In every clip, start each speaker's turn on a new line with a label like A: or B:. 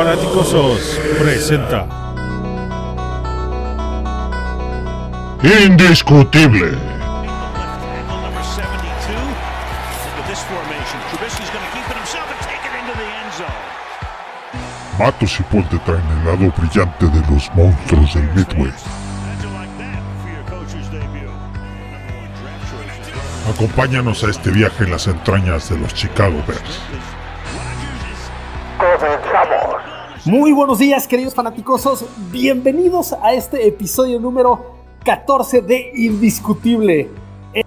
A: Fanaticosos presenta
B: Indiscutible.
C: number 72 into this formation. Trubisky's going to keep it himself and take it into the end zone.
B: Matos y Paul traen el lado brillante de los monstruos del Midway. Acompáñanos a este viaje en las entrañas de los Chicago Bears.
D: Muy buenos días, queridos fanaticosos. Bienvenidos a este episodio número 14 de Indiscutible.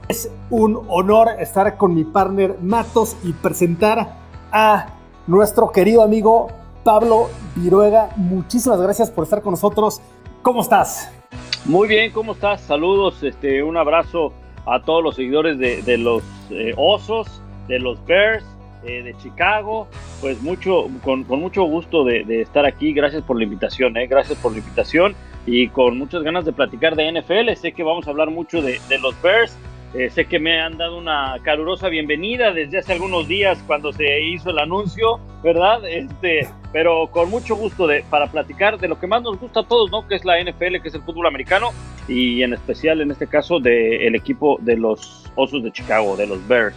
D: Es un honor estar con mi partner Matos y presentar a nuestro querido amigo Pablo Viruega. Muchísimas gracias por estar con nosotros. ¿Cómo estás?
E: Muy bien, ¿cómo estás? Saludos, este, un abrazo a todos los seguidores de, los eh, Osos, de los Bears, eh, de Chicago. Pues mucho, con, mucho gusto de, de estar aquí. Gracias por la invitación, eh, gracias por la invitación y con muchas ganas de platicar de NFL. Sé que vamos a hablar mucho de, de los Bears. Eh, sé que me han dado una calurosa bienvenida desde hace algunos días cuando se hizo el anuncio, ¿verdad? Este, pero con mucho gusto de, para platicar de lo que más nos gusta a todos, ¿no? Que es la NFL, que es el fútbol americano y en especial en este caso del equipo de los Osos de Chicago, de los Bears.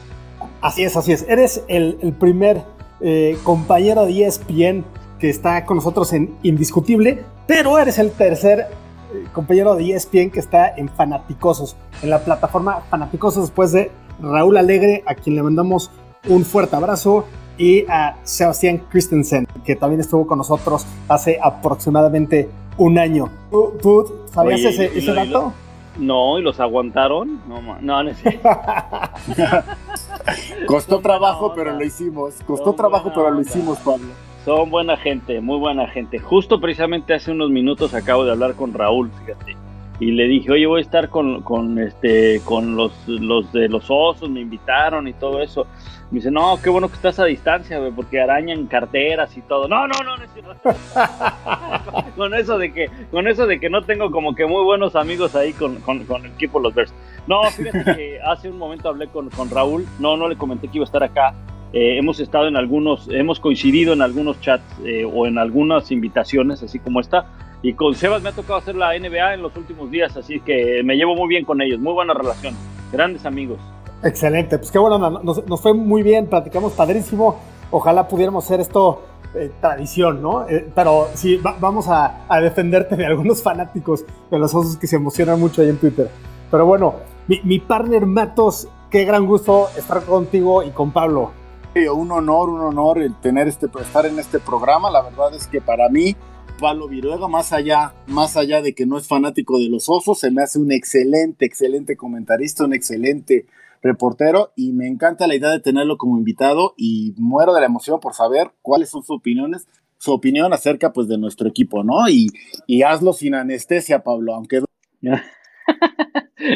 D: Así es, así es. Eres el, el primer eh, compañero de ESPN que está con nosotros en Indiscutible, pero eres el tercer eh, compañero de ESPN que está en Fanaticosos, en la plataforma Fanaticosos después de Raúl Alegre, a quien le mandamos un fuerte abrazo, y a Sebastián Christensen, que también estuvo con nosotros hace aproximadamente un año. ¿Tú, tú sabías
E: Oye,
D: ese, ese dato?
E: No, y los aguantaron. No, no, no.
F: Costó trabajo, pero lo hicimos. Costó
E: Son
F: trabajo, pero lo hicimos, Pablo.
E: Son buena gente, muy buena gente. Justo precisamente hace unos minutos acabo de hablar con Raúl, fíjate. Y le dije, oye, voy a estar con, con, este, con los, los de los osos, me invitaron y todo eso. Me dice, no, qué bueno que estás a distancia, güey, porque arañan carteras y todo. No, no, no, no cierto. con eso de que, con eso de que no tengo como que muy buenos amigos ahí con, con, con el equipo los Bears. No, fíjate que hace un momento hablé con, con Raúl, no, no le comenté que iba a estar acá. Eh, hemos estado en algunos, hemos coincidido en algunos chats eh, o en algunas invitaciones, así como esta. Y con Sebas me ha tocado hacer la NBA en los últimos días, así que me llevo muy bien con ellos, muy buena relación, grandes amigos.
D: Excelente, pues qué bueno, nos, nos fue muy bien, platicamos padrísimo. Ojalá pudiéramos hacer esto eh, tradición, ¿no? Eh, pero sí, va- vamos a, a defenderte de algunos fanáticos de los osos que se emocionan mucho ahí en Twitter. Pero bueno, mi, mi partner Matos, qué gran gusto estar contigo y con Pablo.
F: Sí, Un honor, un honor el tener este, estar en este programa. La verdad es que para mí, Pablo Viruega, más allá, más allá de que no es fanático de los osos, se me hace un excelente, excelente comentarista, un excelente reportero y me encanta la idea de tenerlo como invitado y muero de la emoción por saber cuáles son sus opiniones, su opinión acerca pues de nuestro equipo, ¿no? Y, y hazlo sin anestesia, Pablo, aunque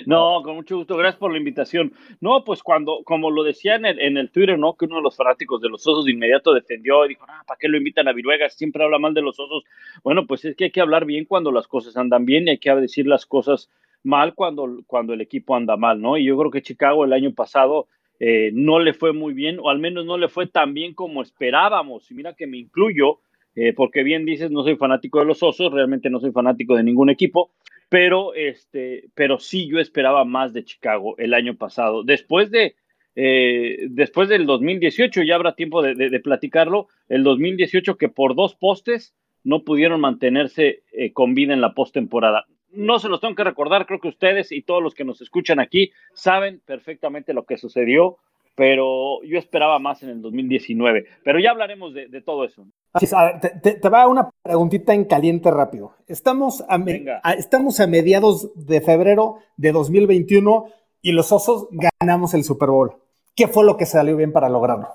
E: No, con mucho gusto, gracias por la invitación. No, pues cuando, como lo decía en el, en el Twitter, ¿no? Que uno de los fanáticos de los osos de inmediato defendió y dijo, ah, ¿para qué lo invitan a Viruega? Siempre habla mal de los osos. Bueno, pues es que hay que hablar bien cuando las cosas andan bien y hay que decir las cosas mal cuando, cuando el equipo anda mal, ¿no? Y yo creo que Chicago el año pasado eh, no le fue muy bien, o al menos no le fue tan bien como esperábamos. Y mira que me incluyo, eh, porque bien dices, no soy fanático de los osos, realmente no soy fanático de ningún equipo, pero este, pero sí yo esperaba más de Chicago el año pasado. Después de eh, después del 2018, ya habrá tiempo de, platicarlo, el 2018 que por dos postes no pudieron mantenerse eh, con vida en la postemporada. No se los tengo que recordar, creo que ustedes y todos los que nos escuchan aquí saben perfectamente lo que sucedió, pero yo esperaba más en el 2019. Pero ya hablaremos de todo eso.
D: Así es, a ver, te, te- te va una preguntita en caliente rápido. Estamos a, me-
E: Venga.
D: a- estamos a mediados de febrero de 2021 y los osos ganamos el Super Bowl. ¿Qué fue lo que salió bien para lograrlo?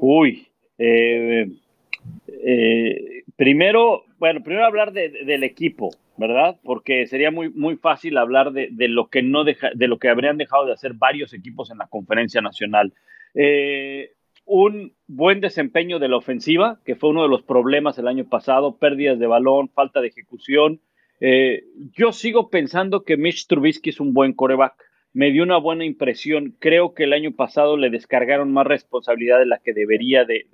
E: Uy, eh, eh, primero, bueno, primero hablar de- de- del equipo, ¿verdad? Porque sería muy, muy fácil hablar de, de lo que no deja, de lo que habrían dejado de hacer varios equipos en la conferencia nacional. Eh, un buen desempeño de la ofensiva, que fue uno de los problemas el año pasado, pérdidas de balón, falta de ejecución. Eh, yo sigo pensando que Mitch Trubisky es un buen coreback. Me dio una buena impresión. Creo que el año pasado le descargaron más responsabilidad de la que debería de,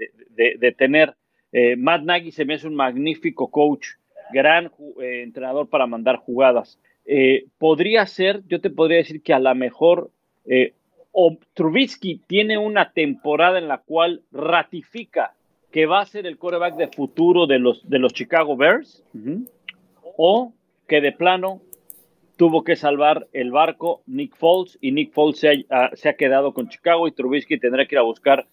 E: tener. Eh, Matt Nagy se me hace un magnífico coach, gran eh, entrenador para mandar jugadas. Podría ser, yo te podría decir que a lo mejor o Trubisky tiene una temporada en la cual ratifica que va a ser el quarterback de futuro de los, de los Chicago Bears, o que de plano tuvo que salvar el barco Nick Foles y Nick Foles se ha, se ha quedado con Chicago y Trubisky tendrá que ir a buscar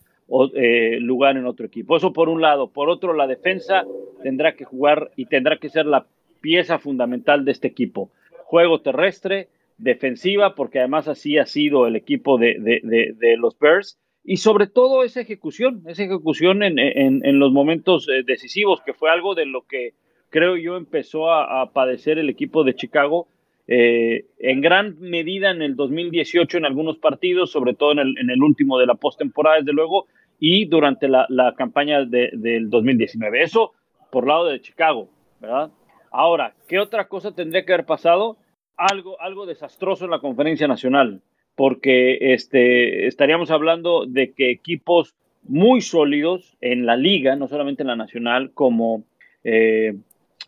E: eh, lugar en otro equipo. Eso por un lado. Por otro, la defensa tendrá que jugar y tendrá que ser la pieza fundamental de este equipo. Juego terrestre, defensiva, porque además así ha sido el equipo de, de, los Bears. Y sobre todo esa ejecución, esa ejecución en, en, los momentos eh, decisivos, que fue algo de lo que creo yo empezó a, padecer el equipo de Chicago eh, en gran medida en el 2018 en algunos partidos, sobre todo en el, en el último de la postemporada, desde luego, y durante la, la campaña de, del 2019. Eso por lado de Chicago, ¿verdad? Ahora, ¿qué otra cosa tendría que haber pasado? Algo, algo desastroso en la conferencia nacional, porque este, estaríamos hablando de que equipos muy sólidos en la liga, no solamente en la nacional, como eh,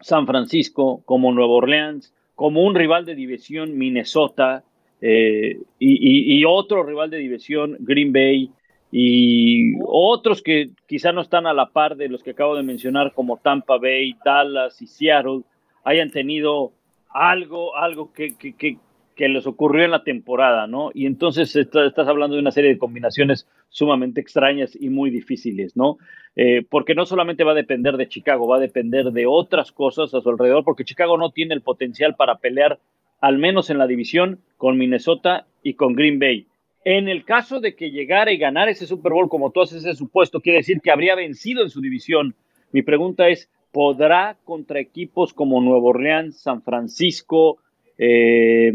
E: San Francisco, como Nueva Orleans, como un rival de división Minnesota eh, y, y, otro rival de división Green Bay, y otros que quizá no están a la par de los que acabo de mencionar, como Tampa Bay, Dallas y Seattle, hayan tenido algo, algo que, que, que, les ocurrió en la temporada, ¿no? Y entonces estás hablando de una serie de combinaciones sumamente extrañas y muy difíciles, ¿no? Eh, porque no solamente va a depender de Chicago, va a depender de otras cosas a su alrededor, porque Chicago no tiene el potencial para pelear, al menos en la división, con Minnesota y con Green Bay. En el caso de que llegara y ganara ese Super Bowl, como tú haces ese supuesto, quiere decir que habría vencido en su división. Mi pregunta es, ¿podrá contra equipos como Nuevo Orleans, San Francisco, eh,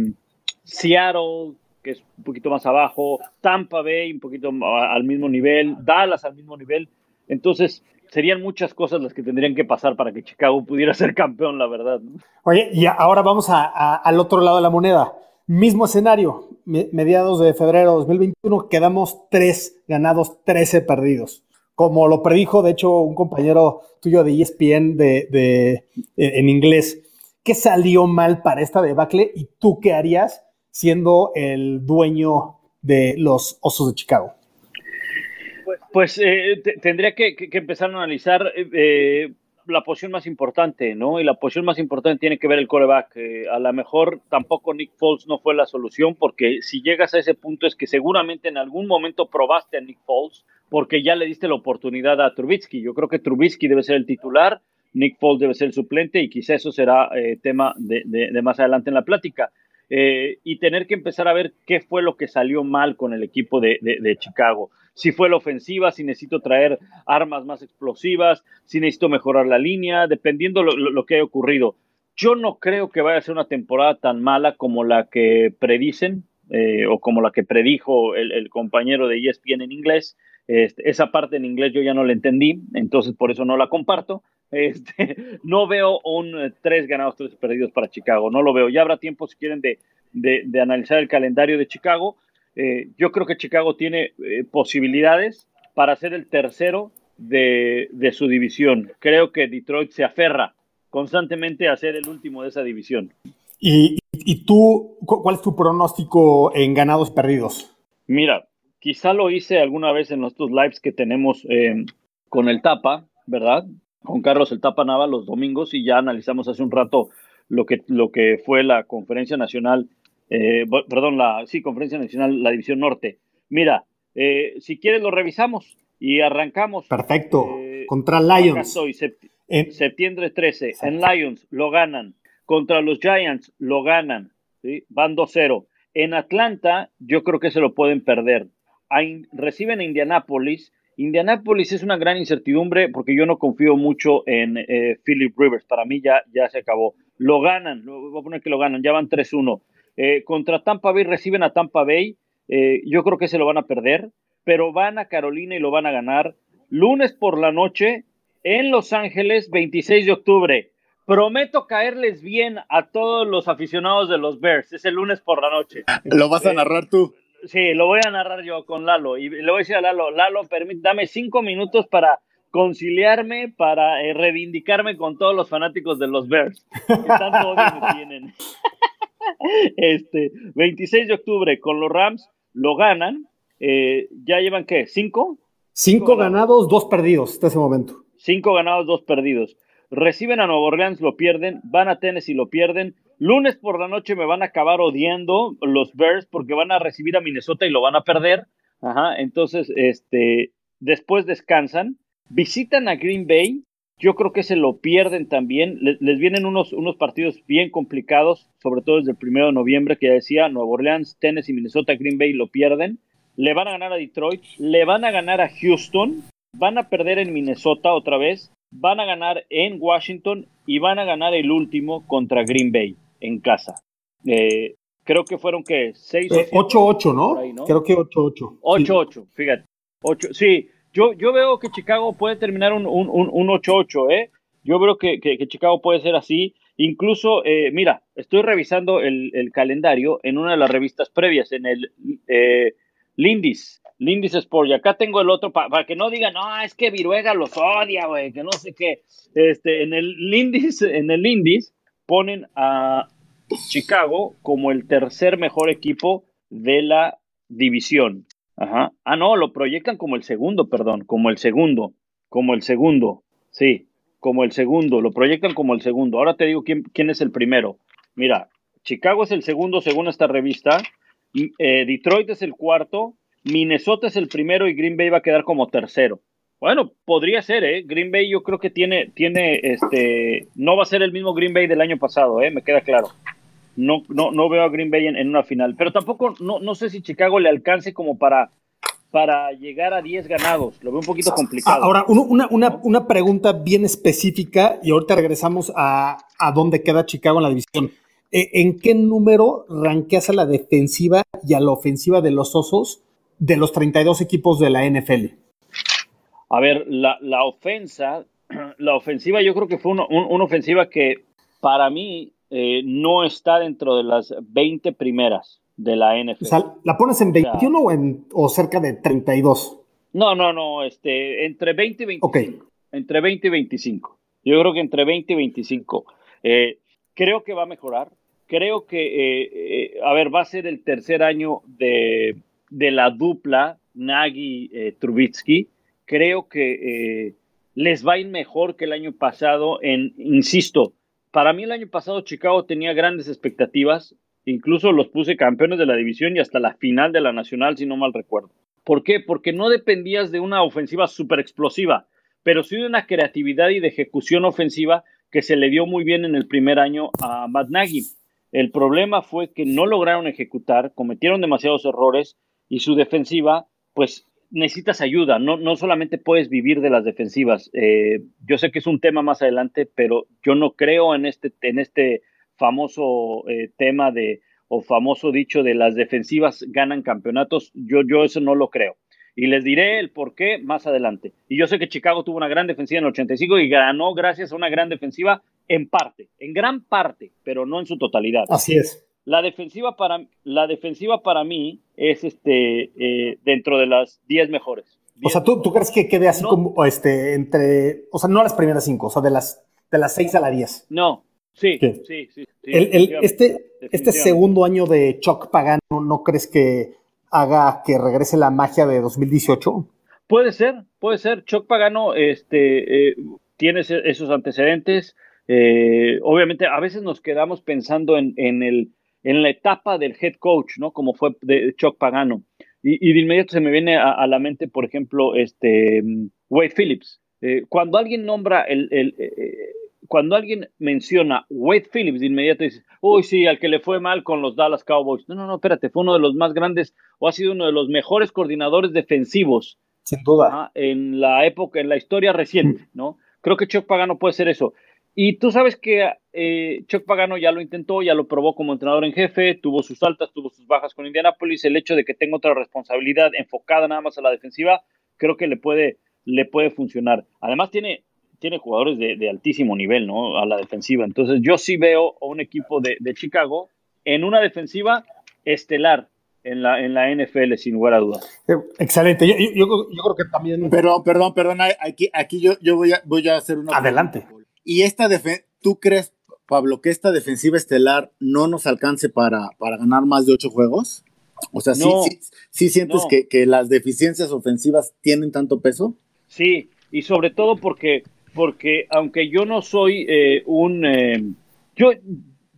E: Seattle, que es un poquito más abajo, Tampa Bay un poquito al mismo nivel, Dallas al mismo nivel? Entonces, serían muchas cosas las que tendrían que pasar para que Chicago pudiera ser campeón, la verdad.
D: Oye, y ahora vamos al otro lado de la moneda. Mismo escenario, mediados de febrero de 2021, quedamos tres ganados, 13 perdidos. Como lo predijo, de hecho, un compañero tuyo de ESPN de, en inglés, ¿qué salió mal para esta debacle y tú qué harías siendo el dueño de los Osos de Chicago?
E: Pues eh, tendría que, empezar a analizar eh, la posición más importante, ¿no? Y la posición más importante tiene que ver el coreback. Eh, a lo mejor tampoco Nick Foles no fue la solución, porque si llegas a ese punto es que seguramente en algún momento probaste a Nick Foles, porque ya le diste la oportunidad a Trubisky. Yo creo que Trubisky debe ser el titular, Nick Foles debe ser el suplente, y quizá eso será eh, tema de, más adelante en la plática. Eh, y tener que empezar a ver qué fue lo que salió mal con el equipo de Chicago si fue la ofensiva, si necesito traer armas más explosivas, si necesito mejorar la línea, dependiendo lo, lo, que haya ocurrido. Yo no creo que vaya a ser una temporada tan mala como la que predicen eh, o como la que predijo el, compañero de ESPN en inglés. Este, esa parte en inglés yo ya no la entendí, entonces por eso no la comparto. Este, no veo un eh, tres ganados, tres perdidos para Chicago, no lo veo. Ya habrá tiempo si quieren de, de analizar el calendario de Chicago eh, yo creo que Chicago tiene eh, posibilidades para ser el tercero de, su división. Creo que Detroit se aferra constantemente a ser el último de esa división.
D: ¿Y, tú, cuál es tu pronóstico en ganados perdidos?
E: Mira, quizá lo hice alguna vez en nuestros lives que tenemos eh, con el Tapa, ¿verdad? Con Carlos el Tapa Nava los domingos y ya analizamos hace un rato lo que, lo que fue la conferencia nacional eh, perdón, la sí, Conferencia Nacional, la División Norte. Mira, eh, si quieres lo revisamos y arrancamos.
D: Perfecto. Eh, Contra Lions.
E: Hoy, septiembre 13. En Lions lo ganan. Contra los Giants lo ganan. ¿sí? Van 2-0. En Atlanta yo creo que se lo pueden perder. reciben a Indianapolis. Indianapolis es una gran incertidumbre porque yo no confío mucho en Philip Rivers. Para mí ya, ya se acabó. Lo ganan. Voy a poner que lo ganan. Ya van 3-1. Eh, contra Tampa Bay reciben a Tampa Bay. Eh, yo creo que se lo van a perder, pero van a Carolina y lo van a ganar. Lunes por la noche en Los Ángeles, 26 de octubre. Prometo caerles bien a todos los aficionados de los Bears. Es el lunes por la noche.
F: ¿Lo vas a narrar tú?
E: Sí, lo voy a narrar yo con Lalo. Y le voy a decir a Lalo, Lalo, dame cinco minutos para conciliarme para eh, reivindicarme con todos los fanáticos de los Bears, que tanto odio me tienen. este, 26 de octubre con los Rams, lo ganan, eh, ya llevan qué, ¿cinco?
D: Cinco ganados, dos perdidos hasta ese momento.
E: Cinco ganados, dos perdidos. Reciben a Nueva Orleans, lo pierden, van a Tennessee, lo pierden. Lunes por la noche me van a acabar odiando los Bears porque van a recibir a Minnesota y lo van a perder. Ajá, entonces, este, después descansan, visitan a Green Bay, yo creo que se lo pierden también. Les, les, vienen unos, unos partidos bien complicados, sobre todo desde el primero de noviembre, que ya decía, Nueva Orleans, Tennessee, Minnesota, Green Bay lo pierden. Le van a ganar a Detroit, le van a ganar a Houston, van a perder en Minnesota otra vez, van a ganar en Washington y van a ganar el último contra Green Bay en casa. Eh, creo que fueron que 6
D: eh, 8-8, ¿no? Ahí, ¿no? Creo que 8-8.
E: 8-8, sí. fíjate. 8, sí, yo, veo que Chicago puede terminar un, un, un 8-8, ¿eh? Yo veo que, que, Chicago puede ser así. Incluso, eh, mira, estoy revisando el, calendario en una de las revistas previas, en el eh, Lindis, Lindis Sport. Y acá tengo el otro para pa que no digan, no, es que Viruega los odia, güey, que no sé qué. Este, en el Lindis, en el Lindis ponen a Chicago como el tercer mejor equipo de la división. Ajá. Ah, no, lo proyectan como el segundo, perdón, como el segundo, como el segundo, sí, como el segundo, lo proyectan como el segundo. Ahora te digo quién, quién es el primero. Mira, Chicago es el segundo según esta revista, eh, Detroit es el cuarto, Minnesota es el primero y Green Bay va a quedar como tercero. Bueno, podría ser, ¿eh? Green Bay yo creo que tiene, tiene, este, no va a ser el mismo Green Bay del año pasado, ¿eh? Me queda claro. No, no, no veo a Green Bay en, en una final, pero tampoco, no, no sé si Chicago le alcance como para, para llegar a 10 ganados. Lo veo un poquito complicado.
D: Ahora, una, una, una pregunta bien específica y ahorita regresamos a, a dónde queda Chicago en la división. ¿En qué número ranqueas a la defensiva y a la ofensiva de los Osos de los 32 equipos de la NFL?
E: A ver, la, la ofensa, la ofensiva yo creo que fue una, una ofensiva que para mí eh, no está dentro de las 20 primeras de la NFL.
D: O sea, ¿la pones en 21 o, sea, o, en, o cerca de 32?
E: No, no, no, este, entre 20 y 25.
D: Okay.
E: Entre 20 y 25. Yo creo que entre 20 y 25. Eh, creo que va a mejorar. Creo que, eh, eh, a ver, va a ser el tercer año de, de la dupla Nagy-Trubitsky. creo que les va a ir mejor que el año pasado en, insisto, para mí el año pasado Chicago tenía grandes expectativas, incluso los puse campeones de la división y hasta la final de la nacional, si no mal recuerdo. ¿Por qué? Porque no dependías de una ofensiva súper explosiva, pero sí de una creatividad y de ejecución ofensiva que se le dio muy bien en el primer año a Matt Nagy. El problema fue que no lograron ejecutar, cometieron demasiados errores y su defensiva, pues necesitas ayuda, no, no solamente puedes vivir de las defensivas. Eh, yo sé que es un tema más adelante, pero yo no creo en este, en este famoso eh, tema de, o famoso dicho de las defensivas ganan campeonatos. Yo, yo eso no lo creo. Y les diré el por qué más adelante. Y yo sé que Chicago tuvo una gran defensiva en el 85 y ganó gracias a una gran defensiva en parte, en gran parte, pero no en su totalidad.
D: Así es.
E: La defensiva para, la defensiva para mí es este, eh, dentro de las 10 mejores.
D: O sea, ¿tú, ¿tú, crees que quede así no. como este, entre, o sea, no las primeras 5, o sea, de las, de las 6 a la 10?
E: No, sí, sí, sí, sí,
D: el, el, este, este segundo año de Chuck Pagano, ¿no crees que haga que regrese la magia de 2018?
E: Puede ser, puede ser. Chuck Pagano este, eh, tiene esos antecedentes. Eh, obviamente, a veces nos quedamos pensando en, en, el, en la etapa del head coach, ¿no? Como fue de Chuck Pagano. Y, y de inmediato se me viene a, a, la mente, por ejemplo, este Wade Phillips. Eh, cuando alguien nombra el, el eh, cuando alguien menciona Wade Phillips, de inmediato dice, uy, sí, al que le fue mal con los Dallas Cowboys. No, no, no, espérate, fue uno de los más grandes o ha sido uno de los mejores coordinadores defensivos.
D: Sin duda.
E: ¿no? En la época, en la historia reciente, ¿no? Creo que Chuck Pagano puede ser eso. Y tú sabes que eh, Chuck Pagano ya lo intentó, ya lo probó como entrenador en jefe, tuvo sus altas, tuvo sus bajas con Indianapolis. El hecho de que tenga otra responsabilidad enfocada nada más a la defensiva, creo que le puede, le puede funcionar. Además, tiene, tiene jugadores de, de, altísimo nivel, ¿no? A la defensiva. Entonces, yo sí veo a un equipo de, de, Chicago en una defensiva estelar. en la, en la NFL, sin lugar a dudas.
D: Eh, excelente. Yo, yo, yo, creo que también.
F: Pero, perdón, perdón, aquí, aquí yo, yo voy, a, voy a hacer una.
D: Adelante.
F: Y esta defensa, ¿tú crees, Pablo, que esta defensiva estelar no nos alcance para, para ganar más de ocho juegos? O sea, ¿sí, sí, sientes que, que, las deficiencias ofensivas tienen tanto peso?
E: Sí, y sobre todo porque, porque aunque yo no soy eh, un... Eh, yo,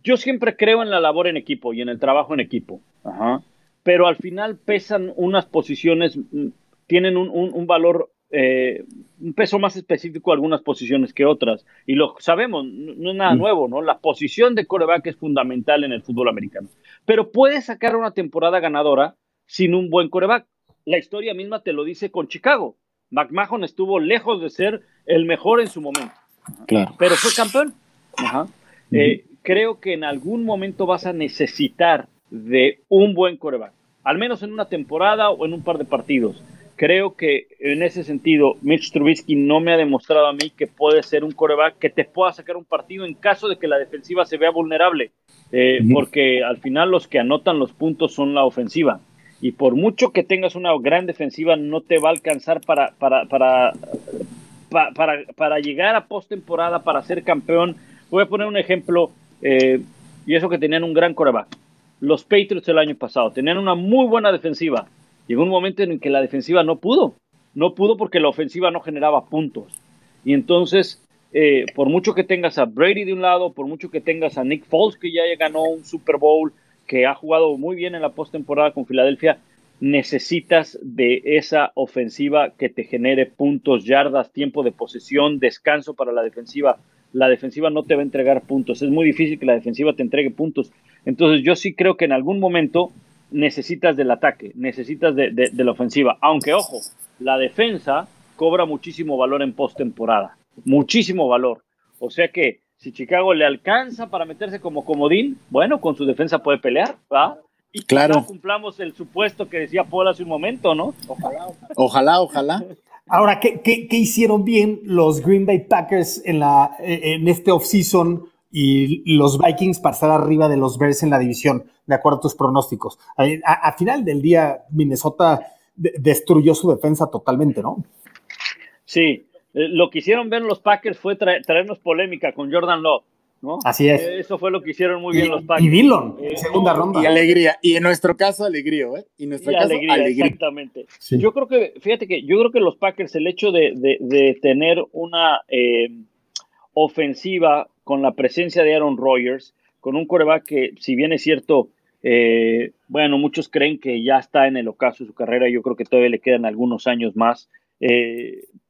E: yo siempre creo en la labor en equipo y en el trabajo en equipo. Ajá pero al final pesan unas posiciones, mm, tienen un, un, valor, eh, un peso más específico algunas posiciones que otras. Y lo sabemos, no, es nada mm. nuevo, ¿no? La posición de coreback es fundamental en el fútbol americano. Pero puedes sacar una temporada ganadora sin un buen coreback. La historia misma te lo dice con Chicago. McMahon estuvo lejos de ser el mejor en su momento.
F: Claro.
E: Pero fue campeón. Ajá. Eh, creo que en algún momento vas a necesitar de un buen coreback, al menos en una temporada o en un par de partidos. Creo que en ese sentido, Mitch Trubisky no me ha demostrado a mí que puede ser un coreback que te pueda sacar un partido en caso de que la defensiva se vea vulnerable, eh, porque al final los que anotan los puntos son la ofensiva. Y por mucho que tengas una gran defensiva, no te va a alcanzar para, para, para, para, para llegar a postemporada, para ser campeón. Voy a poner un ejemplo, eh, y eso que tenían un gran coreback los Patriots el año pasado. Tenían una muy buena defensiva. Llegó un momento en que la defensiva no pudo. No pudo porque la ofensiva no generaba puntos. Y entonces, eh, por mucho que tengas a Brady de un lado, por mucho que tengas a Nick Foles, que ya ganó un Super Bowl, que ha jugado muy bien en la postemporada con Filadelfia, necesitas de esa ofensiva que te genere puntos, yardas, tiempo de posesión, descanso para la defensiva la defensiva no te va a entregar puntos. Es muy difícil que la defensiva te entregue puntos. Entonces yo sí creo que en algún momento necesitas del ataque, necesitas de, la ofensiva. Aunque ojo, la defensa cobra muchísimo valor en postemporada. Muchísimo valor. O sea que si Chicago le alcanza para meterse como comodín, bueno, con su defensa puede pelear, ¿va? Y
F: claro.
E: cumplamos el supuesto que decía Paul hace un momento, ¿no? Ojalá,
F: ojalá. Ojalá, ojalá.
D: Ahora, ¿qué, ¿qué, hicieron bien los Green Bay Packers en, la, en este offseason y los Vikings para estar arriba de los Bears en la división, de acuerdo a tus pronósticos? A, final del día, Minnesota destruyó su defensa totalmente, ¿no?
E: Sí, eh, lo que hicieron ver los Packers fue traernos polémica con Jordan Love.
D: Así es.
E: Eh, eso fue lo que hicieron muy bien los Packers.
D: Y Dillon, eh, segunda ronda.
F: Y alegría. Y en nuestro caso, alegría, ¿eh? Y en nuestro caso, alegría,
E: Exactamente. Yo creo que, fíjate que yo creo que los Packers, el hecho de, tener una eh, ofensiva con la presencia de Aaron Rodgers, con un coreback que, si bien es cierto, bueno, muchos creen que ya está en el ocaso de su carrera, yo creo que todavía le quedan algunos años más,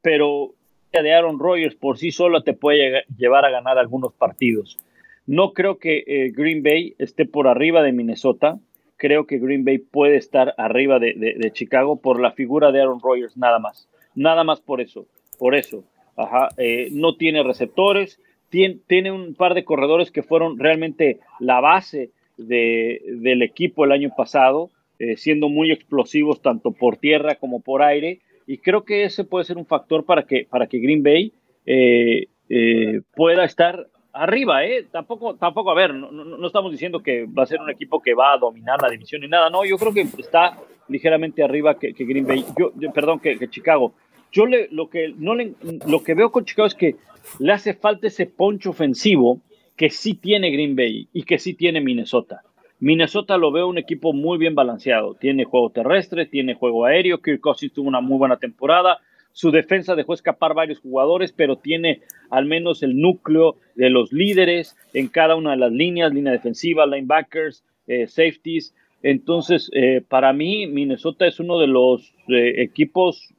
E: pero de Aaron Rodgers por sí solo te puede llevar a ganar algunos partidos. No creo que eh, Green Bay esté por arriba de Minnesota. Creo que Green Bay puede estar arriba de, Chicago por la figura de Aaron Rodgers, nada más. Nada más por eso. Por eso. Ajá. Eh, no tiene receptores. Tiene, un par de corredores que fueron realmente la base del equipo el año pasado, eh, siendo muy explosivos tanto por tierra como por aire y creo que ese puede ser un factor para que, para que Green Bay eh, eh, pueda estar arriba, ¿eh? Tampoco, tampoco a ver, no, estamos diciendo que va a ser un equipo que va a dominar la división ni nada, no, yo creo que está ligeramente arriba que, Green Bay, yo, perdón, que, Chicago. Yo le, lo, que, no le, lo que veo con Chicago es que le hace falta ese poncho ofensivo que sí tiene Green Bay y que sí tiene Minnesota. Minnesota lo veo un equipo muy bien balanceado. Tiene juego terrestre, tiene juego aéreo. Kirk Cousins tuvo una muy buena temporada. Su defensa dejó escapar varios jugadores, pero tiene al menos el núcleo de los líderes en cada una de las líneas, línea defensiva, linebackers, eh, safeties. Entonces, eh, para mí, Minnesota es uno de los eh, equipos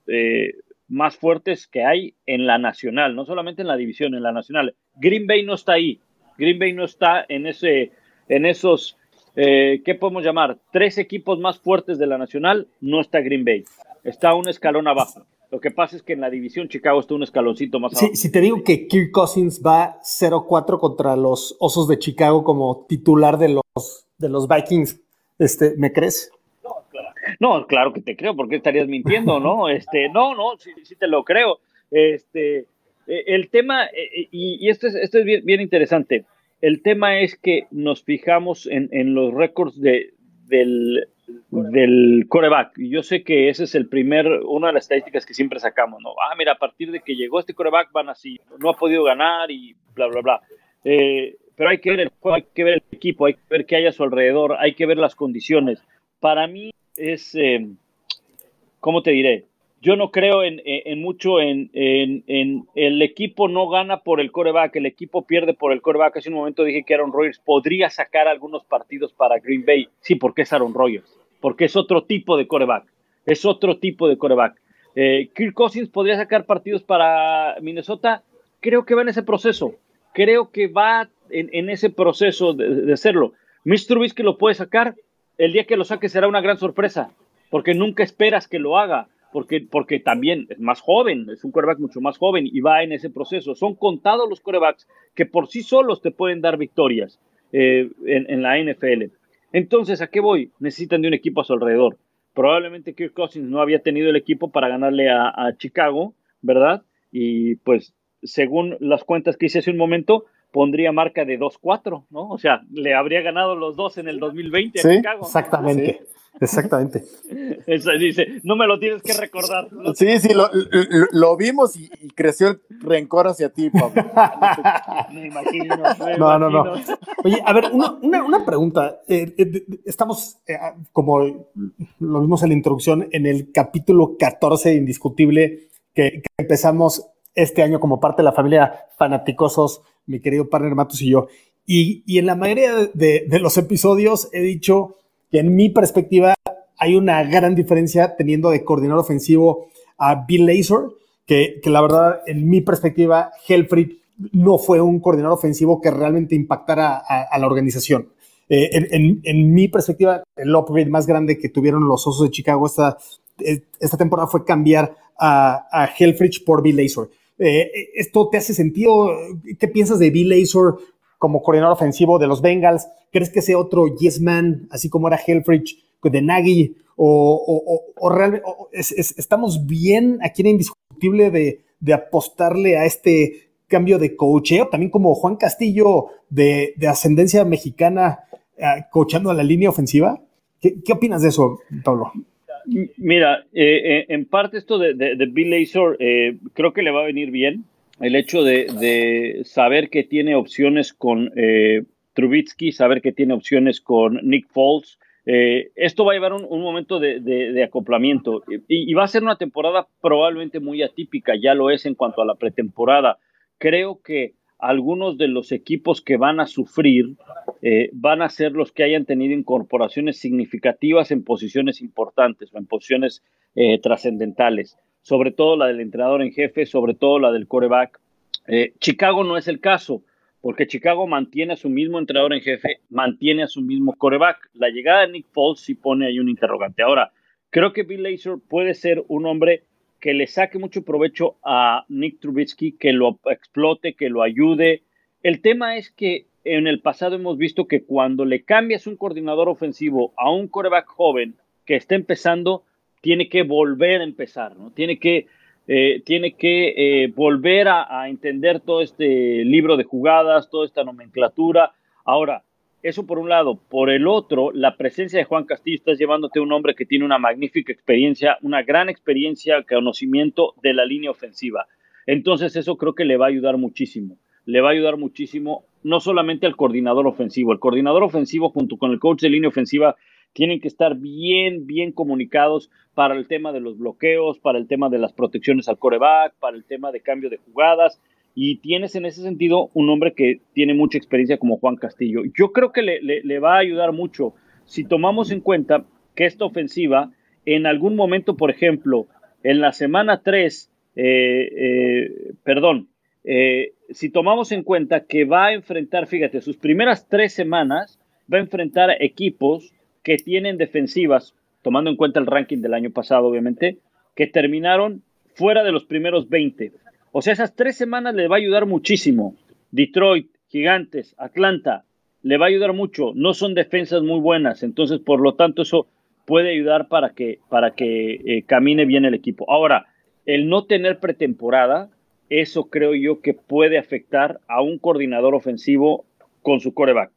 E: más fuertes que hay en la nacional, no solamente en la división, en la nacional. Green Bay no está ahí. Green Bay no está en, ese, en esos eh, ¿qué podemos llamar? Tres equipos más fuertes de la Nacional, no está Green Bay. Está un escalón abajo. Lo que pasa es que en la división Chicago está un escaloncito más abajo.
D: si te digo que Kirk Cousins va 0-4 contra los Osos de Chicago como titular de los, de los Vikings, este, ¿me crees?
E: No, claro. que te creo, porque estarías mintiendo, ¿no? Este, no, no, sí, sí te lo creo. Este, eh, el tema, eh, y, esto es, esto es bien, bien interesante. El tema es que nos fijamos en, los récords de, del del coreback. Yo sé que ese es el primer, una de las estadísticas que siempre sacamos, ¿no? Ah, mira, a partir de que llegó este coreback van así, no ha podido ganar y bla, bla, bla. Eh, pero hay que ver el juego, hay que ver el equipo, hay que ver qué hay a su alrededor, hay que ver las condiciones. Para mí es, eh, ¿cómo te diré? Yo no creo en, mucho en, en, el equipo no gana por el coreback, el equipo pierde por el coreback. Hace un momento dije que Aaron Rodgers podría sacar algunos partidos para Green Bay. Sí, porque es Aaron Rodgers, porque es otro tipo de coreback, es otro tipo de coreback. Eh, Kirk Cousins podría sacar partidos para Minnesota. Creo que va en ese proceso. Creo que va en, ese proceso de, hacerlo. Mr. Trubisky lo puede sacar. El día que lo saque será una gran sorpresa, porque nunca esperas que lo haga porque, porque también es más joven, es un coreback mucho más joven y va en ese proceso. Son contados los corebacks que por sí solos te pueden dar victorias eh, en, la NFL. Entonces, ¿a qué voy? Necesitan de un equipo a su alrededor. Probablemente Kirk Cousins no había tenido el equipo para ganarle a, Chicago, ¿verdad? Y pues, según las cuentas que hice hace un momento, pondría marca de 2-4, ¿no? O sea, le habría ganado los dos en el 2020 a Chicago.
D: Exactamente. Exactamente.
E: Eso dice, no me lo tienes que recordar.
F: Sí, sí, lo, vimos y, creció el rencor hacia ti, Pablo.
E: me imagino.
D: no, no, no. Oye, a ver, una, pregunta. Eh, eh, estamos, eh, como lo vimos en la introducción, en el capítulo 14 Indiscutible que, empezamos este año como parte de la familia Fanaticosos, mi querido partner Matos y yo. Y, en la mayoría de, de los episodios he dicho que en mi perspectiva hay una gran diferencia teniendo de coordinador ofensivo a Bill Lazor, que, la verdad, en mi perspectiva, Helfrich no fue un coordinador ofensivo que realmente impactara a, la organización. Eh, en, mi perspectiva, el upgrade más grande que tuvieron los Osos de Chicago esta, eh, esta temporada fue cambiar a, a Helfrich por Bill Lazor. Eh, ¿Esto te hace sentido? ¿Qué piensas de Bill Lazor como coordinador ofensivo de los Bengals? ¿Crees que sea otro yes man, así como era Helfrich de Nagy? ¿O, realmente estamos bien aquí en Indiscutible de, apostarle a este cambio de coacheo? También como Juan Castillo de, ascendencia mexicana uh, coachando a la línea ofensiva. ¿Qué, opinas de eso, Pablo?
E: Mira, eh, eh, en parte esto de, Bill Lazor creo que le va a venir bien el hecho de, saber que tiene opciones con eh, Trubitsky, saber que tiene opciones con Nick Foles. Eh, esto va a llevar un, momento de, acoplamiento y, va a ser una temporada probablemente muy atípica, ya lo es en cuanto a la pretemporada. Creo que algunos de los equipos que van a sufrir eh, van a ser los que hayan tenido incorporaciones significativas en posiciones importantes o en posiciones trascendentales sobre todo la del entrenador en jefe, sobre todo la del coreback. Eh, Chicago no es el caso, porque Chicago mantiene a su mismo entrenador en jefe, mantiene a su mismo coreback. La llegada de Nick Foles sí pone ahí un interrogante. Ahora, creo que Bill Lazor puede ser un hombre que le saque mucho provecho a Nick Trubisky, que lo explote, que lo ayude. El tema es que en el pasado hemos visto que cuando le cambias un coordinador ofensivo a un coreback joven que está empezando, tiene que volver a empezar, ¿no? Tiene que, eh, tiene que eh, volver a, entender todo este libro de jugadas, toda esta nomenclatura. Ahora, eso por un lado. Por el otro, la presencia de Juan Castillo, estás llevándote a un hombre que tiene una magnífica experiencia, una gran experiencia, conocimiento de la línea ofensiva. Entonces, eso creo que le va a ayudar muchísimo. Le va a ayudar muchísimo, no solamente al coordinador ofensivo. El coordinador ofensivo, junto con el coach de línea ofensiva, tienen que estar bien, bien comunicados para el tema de los bloqueos, para el tema de las protecciones al coreback, para el tema de cambio de jugadas. Y tienes en ese sentido un hombre que tiene mucha experiencia como Juan Castillo. Yo creo que le, va a ayudar mucho si tomamos en cuenta que esta ofensiva, en algún momento, por ejemplo, en la semana 3, eh, eh, perdón, eh, si tomamos en cuenta que va a enfrentar, fíjate, sus primeras tres semanas, va a enfrentar equipos que tienen defensivas, tomando en cuenta el ranking del año pasado, obviamente, que terminaron fuera de los primeros 20. O sea, esas tres semanas le va a ayudar muchísimo. Detroit, Gigantes, Atlanta, le va a ayudar mucho. No son defensas muy buenas, entonces por lo tanto eso puede ayudar para que, para que eh, camine bien el equipo. Ahora, el no tener pretemporada, eso creo yo que puede afectar a un coordinador ofensivo con su coreback,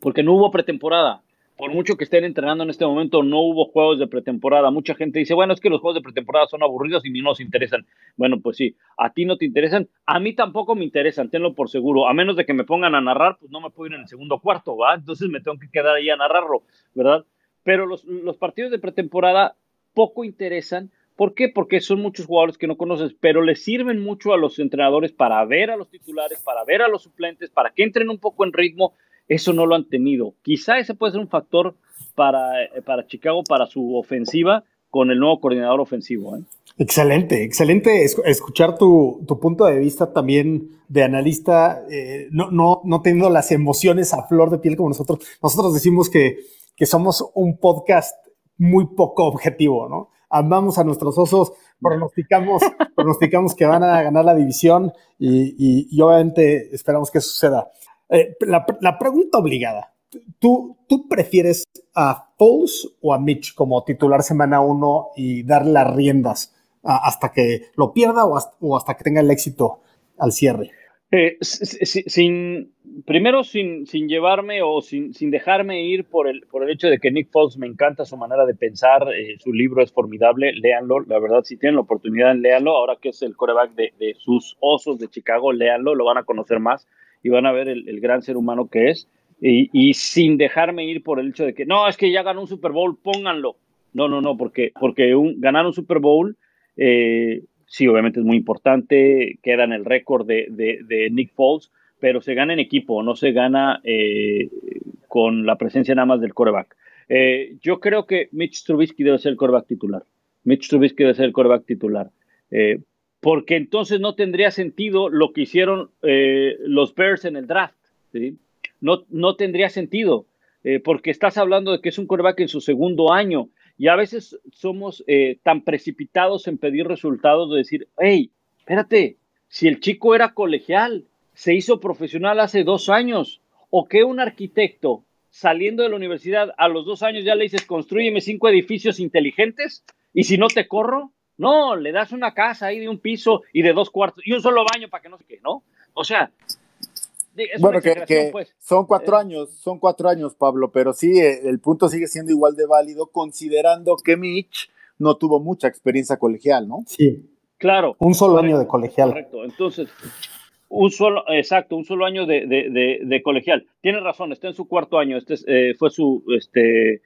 E: porque no hubo pretemporada por mucho que estén entrenando en este momento, no hubo juegos de pretemporada. Mucha gente dice, bueno, es que los juegos de pretemporada son aburridos y ni nos interesan. Bueno, pues sí, a ti no te interesan, a mí tampoco me interesan, tenlo por seguro. A menos de que me pongan a narrar, pues no me puedo ir en el segundo cuarto, ¿va? Entonces me tengo que quedar ahí a narrarlo, ¿verdad? Pero los, los partidos de pretemporada poco interesan. ¿Por qué? Porque son muchos jugadores que no conoces, pero les sirven mucho a los entrenadores para ver a los titulares, para ver a los suplentes, para que entren un poco en ritmo eso no lo han tenido. Quizá ese puede ser un factor para, eh, para Chicago, para su ofensiva, con el nuevo coordinador ofensivo. ¿eh?
D: Excelente, excelente escuchar tu, punto de vista también de analista, eh, no, no, no teniendo las emociones a flor de piel como nosotros. Nosotros decimos que, que somos un podcast muy poco objetivo, ¿no? Amamos a nuestros osos, pronosticamos, pronosticamos que van a ganar la división y, y obviamente esperamos que suceda. Eh, la, pregunta obligada. ¿Tú, ¿Tú prefieres a Foles o a Mitch como titular semana uno y darle las riendas hasta que lo pierda o hasta, que tenga el éxito al cierre?
E: Eh, sin, primero, sin, sin llevarme o sin, sin, dejarme ir por el, por el hecho de que Nick Foles me encanta su manera de pensar, eh, su libro es formidable, léanlo, la verdad, si tienen la oportunidad, léanlo, ahora que es el coreback de, de sus osos de Chicago, léanlo, lo van a conocer más y van a ver el, gran ser humano que es. Y, sin dejarme ir por el hecho de que no, es que ya ganó un Super Bowl, pónganlo. No, no, no, porque, porque un, ganar un Super Bowl, eh, sí, obviamente es muy importante, queda en el récord de, Nick Foles, pero se gana en equipo, no se gana eh, con la presencia nada más del coreback. Eh, yo creo que Mitch Trubisky debe ser el coreback titular. Mitch Trubisky debe ser el coreback titular porque entonces no tendría sentido lo que hicieron eh, los Bears en el draft. No, no tendría sentido, eh, porque estás hablando de que es un quarterback en su segundo año y a veces somos eh, tan precipitados en pedir resultados de decir, hey, espérate, si el chico era colegial, se hizo profesional hace dos años, o que un arquitecto saliendo de la universidad a los dos años ya le dices, construyeme cinco edificios inteligentes y si no te corro, no, le das una casa ahí de un piso y de dos cuartos y un solo baño para que no se quede, ¿no? O sea,
F: bueno, que, pues. son cuatro eh, años, son cuatro años, Pablo, pero sí, eh, el punto sigue siendo igual de válido considerando que Mitch no tuvo mucha experiencia colegial, ¿no?
D: Sí.
E: Claro.
D: Un solo año de colegial.
E: Correcto. Entonces, un solo, exacto, un solo año de, colegial. Tiene razón, está en su cuarto año. Este eh, fue su, este,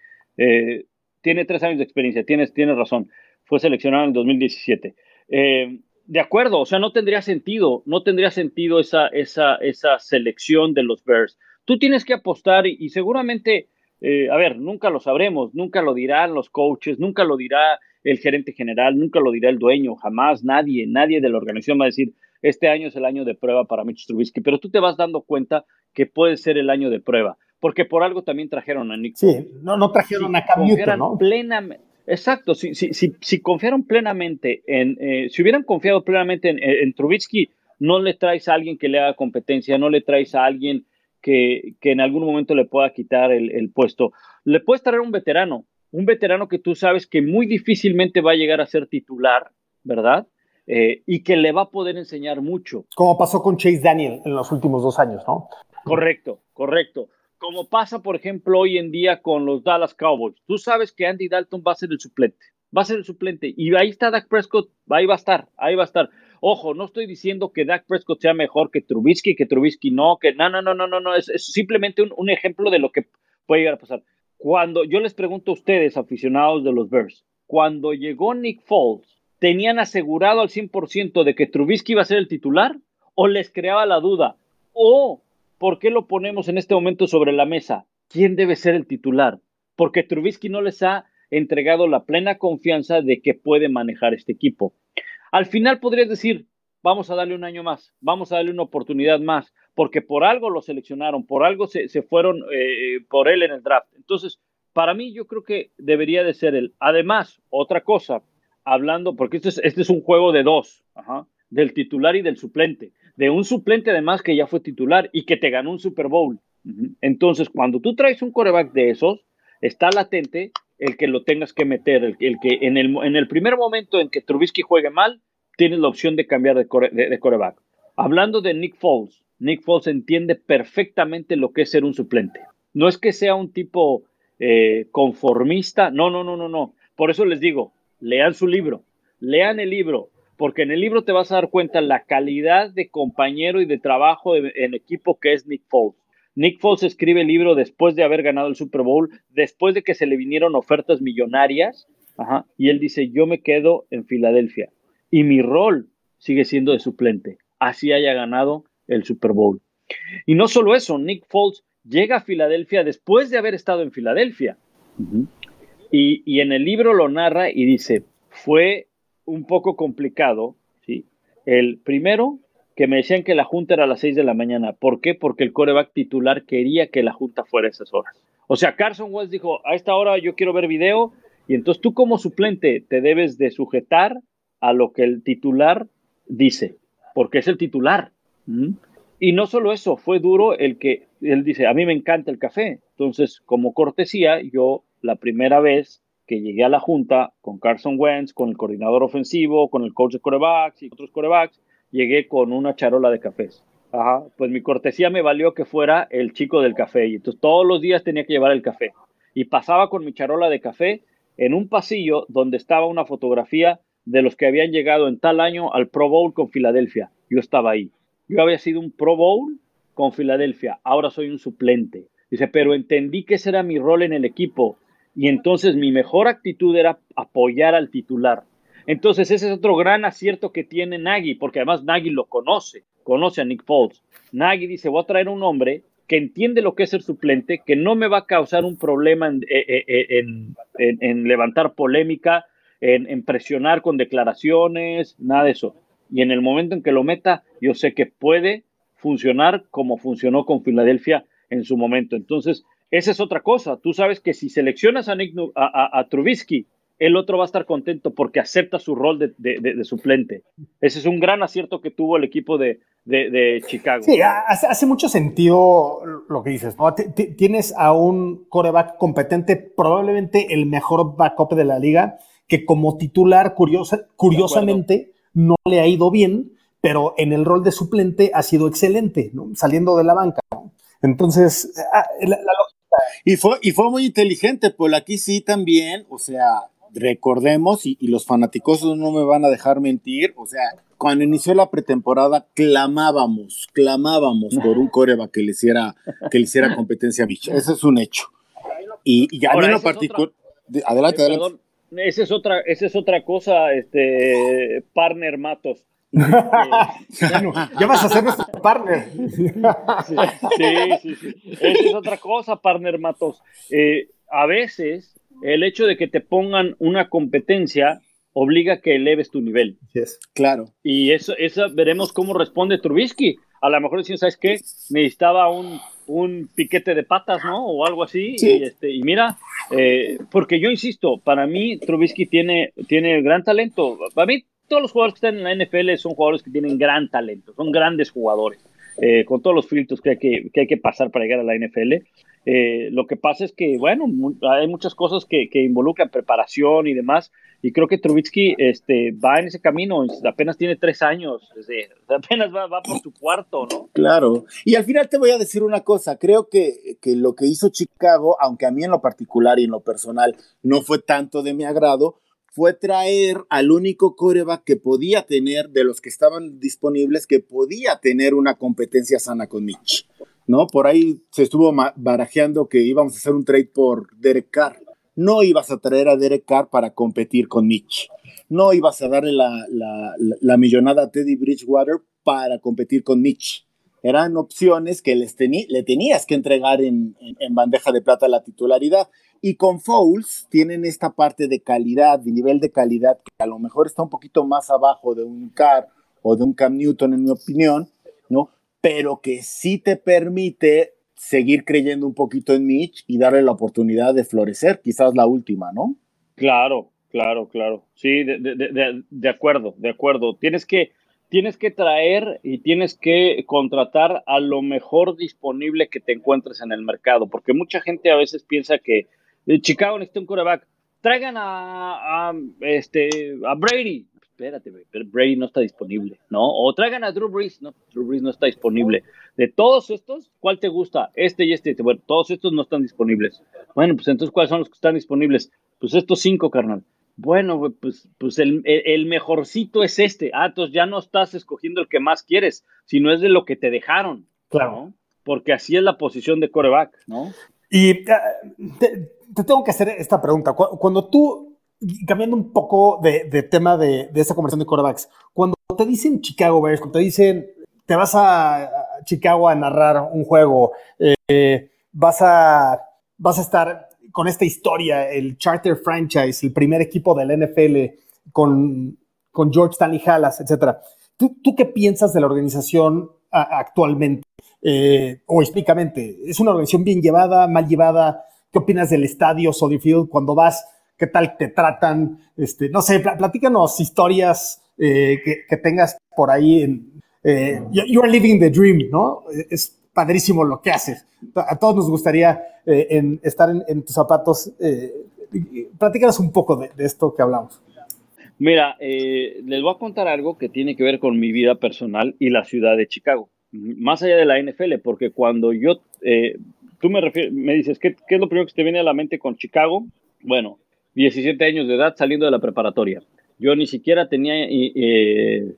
E: tiene tres años de experiencia. Tienes, tienes razón fue seleccionado en el 2017. Eh, de acuerdo, o sea, no tendría sentido, no tendría sentido esa, esa, esa selección de los Bears. Tú tienes que apostar y, seguramente, eh, a ver, nunca lo sabremos, nunca lo dirán los coaches, nunca lo dirá el gerente general, nunca lo dirá el dueño, jamás nadie, nadie de la organización va a decir, este año es el año de prueba para Mitch Trubisky, pero tú te vas dando cuenta que puede ser el año de prueba, porque por algo también trajeron a Nick.
D: Sí, no, no trajeron a Cam Newton, ¿no?
E: Plenamente, Exacto, si, si, si, si confiaron plenamente en, eh, si hubieran confiado plenamente en, Trubisky, no le traes a alguien que le haga competencia, no le traes a alguien que, en algún momento le pueda quitar el, puesto. Le puedes traer un veterano, un veterano que tú sabes que muy difícilmente va a llegar a ser titular, ¿verdad? Eh, y que le va a poder enseñar mucho.
D: Como pasó con Chase Daniel en los últimos dos años, ¿no?
E: Correcto, correcto como pasa, por ejemplo, hoy en día con los Dallas Cowboys. Tú sabes que Andy Dalton va a ser el suplente, va a ser el suplente, y ahí está Dak Prescott, ahí va a estar, ahí va a estar. Ojo, no estoy diciendo que Dak Prescott sea mejor que Trubisky, que Trubisky no, que no, no, no, no, no, es, simplemente un, ejemplo de lo que puede llegar a pasar. Cuando yo les pregunto a ustedes, aficionados de los Bears, cuando llegó Nick Foles, ¿tenían asegurado al 100% de que Trubisky iba a ser el titular? ¿O les creaba la duda? ¿O ¿por qué lo ponemos en este momento sobre la mesa? ¿Quién debe ser el titular? Porque Trubisky no les ha entregado la plena confianza de que puede manejar este equipo. Al final podrías decir, vamos a darle un año más, vamos a darle una oportunidad más, porque por algo lo seleccionaron, por algo se, fueron eh, por él en el draft. Entonces, para mí yo creo que debería de ser él. Además, otra cosa, hablando, porque este es, este es un juego de dos, del titular y del suplente de un suplente además que ya fue titular y que te ganó un Super Bowl. Entonces, cuando tú traes un coreback de esos, está latente el que lo tengas que meter, el, que en el, en el, primer momento en que Trubisky juegue mal, tienes la opción de cambiar de, coreback. Hablando de Nick Foles, Nick Foles entiende perfectamente lo que es ser un suplente. No es que sea un tipo eh, conformista. No, no, no, no, no. Por eso les digo, lean su libro, lean el libro, porque en el libro te vas a dar cuenta la calidad de compañero y de trabajo en equipo que es Nick Foles. Nick Foles escribe el libro después de haber ganado el Super Bowl, después de que se le vinieron ofertas millonarias, y él dice, yo me quedo en Filadelfia y mi rol sigue siendo de suplente, así haya ganado el Super Bowl. Y no solo eso, Nick Foles llega a Filadelfia después de haber estado en Filadelfia. y, y, en el libro lo narra y dice, fue un poco complicado, ¿sí? El primero, que me decían que la junta era a las 6 de la mañana. ¿Por qué? Porque el coreback titular quería que la junta fuera a esas horas. O sea, Carson Wentz dijo, a esta hora yo quiero ver video, y entonces tú como suplente te debes de sujetar a lo que el titular dice, porque es el titular. Y no solo eso, fue duro el que él dice, a mí me encanta el café. Entonces, como cortesía, yo la primera vez llegué a la junta con Carson Wentz, con el coordinador ofensivo, con el coach de corebacks y otros corebacks, llegué con una charola de cafés. Ajá, pues mi cortesía me valió que fuera el chico del café. Y entonces todos los días tenía que llevar el café. Y pasaba con mi charola de café en un pasillo donde estaba una fotografía de los que habían llegado en tal año al Pro Bowl con Filadelfia. Yo estaba ahí. Yo había sido un Pro Bowl con Filadelfia. Ahora soy un suplente. Dice, pero entendí que ese era mi rol en el equipo. Y entonces mi mejor actitud era apoyar al titular. Entonces ese es otro gran acierto que tiene Nagy, porque además Nagy lo conoce, conoce a Nick Foles. Nagy dice, voy a traer un hombre que entiende lo que es ser suplente, que no me va a causar un problema en, eh, eh, eh, levantar polémica, en, presionar con declaraciones, nada de eso. Y en el momento en que lo meta, yo sé que puede funcionar como funcionó con Filadelfia en su momento. Entonces, esa es otra cosa. Tú sabes que si seleccionas a, Nick, a Trubisky el otro va a estar contento porque acepta su rol de, suplente. Ese es un gran acierto que tuvo el equipo de, Chicago.
D: Sí, hace, mucho sentido lo que dices. Tienes a un coreback competente, probablemente el mejor backup de la liga, que como titular, curiosamente, no le ha ido bien, pero en el rol de suplente ha sido excelente, saliendo de la banca. Entonces, ah, la,
F: y fue, y fue muy inteligente, pues aquí sí también, o sea, recordemos, y, los fanáticos no me van a dejar mentir, o sea, cuando inició la pretemporada clamábamos, clamábamos por un coreba que le hiciera, que le hiciera competencia a Mitch. Ese es un hecho. Y, y a mí en particular... Adelante, adelante.
E: esa es otra, esa es otra cosa, este partner Matos.
D: Ya vas a ser nuestro partner.
E: Sí, sí, sí, Esa es otra cosa, partner Matos. Eh, a veces el hecho de que te pongan una competencia obliga a que eleves tu nivel.
F: Claro.
E: Y eso, eso veremos cómo responde Trubisky. A lo mejor decían, ¿sabes qué? Necesitaba un, un piquete de patas, ¿no? O algo así. Y, este, y mira, eh, porque yo insisto, para mí Trubisky tiene, tiene gran talento. Para mí todos los jugadores que están en la NFL son jugadores que tienen gran talento, son grandes jugadores. Eh, con todos los filtros que hay que, que hay que pasar para llegar a la NFL. Eh, lo que pasa es que, bueno, hay muchas cosas que, involucran preparación y demás, y creo que Trubitsky este, va en ese camino, apenas tiene tres años, apenas va, va, por su cuarto, ¿no?
F: Claro, y al final te voy a decir una cosa, creo que, que lo que hizo Chicago, aunque a mí en lo particular y en lo personal no fue tanto de mi agrado, fue traer al único coreback que podía tener, de los que estaban disponibles, que podía tener una competencia sana con Mitch. ¿no? Por ahí se estuvo barajeando que íbamos a hacer un trade por Derek Carr. No ibas a traer a Derek Carr para competir con Mitch. No ibas a darle la, millonada a Teddy Bridgewater para competir con Mitch. Eran opciones que les le tenías que entregar en, bandeja de plata la titularidad. Y con Fouls tienen esta parte de calidad, de nivel de calidad, que a lo mejor está un poquito más abajo de un Carr o de un Cam Newton, en mi opinión, ¿no? pero que sí te permite seguir creyendo un poquito en Mitch y darle la oportunidad de florecer, quizás la última, ¿no?
E: Claro, claro, claro. Sí, de, acuerdo, de acuerdo. Tienes que, tienes que traer y tienes que contratar a lo mejor disponible que te encuentres en el mercado, porque mucha gente a veces piensa que eh, Chicago necesita un coreback. Traigan a, a, este, a Brady espérate, Brady no está disponible, ¿no? O traigan a Drew Brees, no, Drew Brees no está disponible. De todos estos, ¿cuál te gusta? Este y este. Bueno, todos estos no están disponibles. Bueno, pues entonces, ¿cuáles son los que están disponibles? Pues estos cinco, carnal. Bueno, pues, pues el, el, mejorcito es este. Ah, entonces ya no estás escogiendo el que más quieres, sino es de lo que te dejaron. Claro. Porque así es la posición de coreback, ¿no?
D: Y ah, te, tengo que hacer esta pregunta. Cuando tú, cambiando un poco de, tema de, de, esta conversación de corebacks, cuando te dicen Chicago Bears, cuando te dicen te vas a Chicago a narrar un juego, eh, vas, a, vas a estar con esta historia, el charter franchise, el primer equipo del NFL con, con George Stanley Hallas, etc. ¿Tú, ¿Tú, qué piensas de la organización actualmente? Eh, o explícamente, ¿es una organización bien llevada, mal llevada? ¿Qué opinas del estadio Soldier Field cuando vas? ¿Qué tal te tratan? Este, no sé, platícanos historias eh, que, tengas por ahí. En, eh, you are living the dream, ¿no? Es padrísimo lo que haces. A todos nos gustaría en, estar en, tus zapatos. platícanos un poco de, esto que hablamos.
E: Mira, les voy a contar algo que tiene que ver con mi vida personal y la ciudad de Chicago más allá de la NFL, porque cuando yo, eh, tú me, me dices, ¿qué, ¿qué, es lo primero que te viene a la mente con Chicago? Bueno, 17 años de edad saliendo de la preparatoria. Yo ni siquiera tenía eh,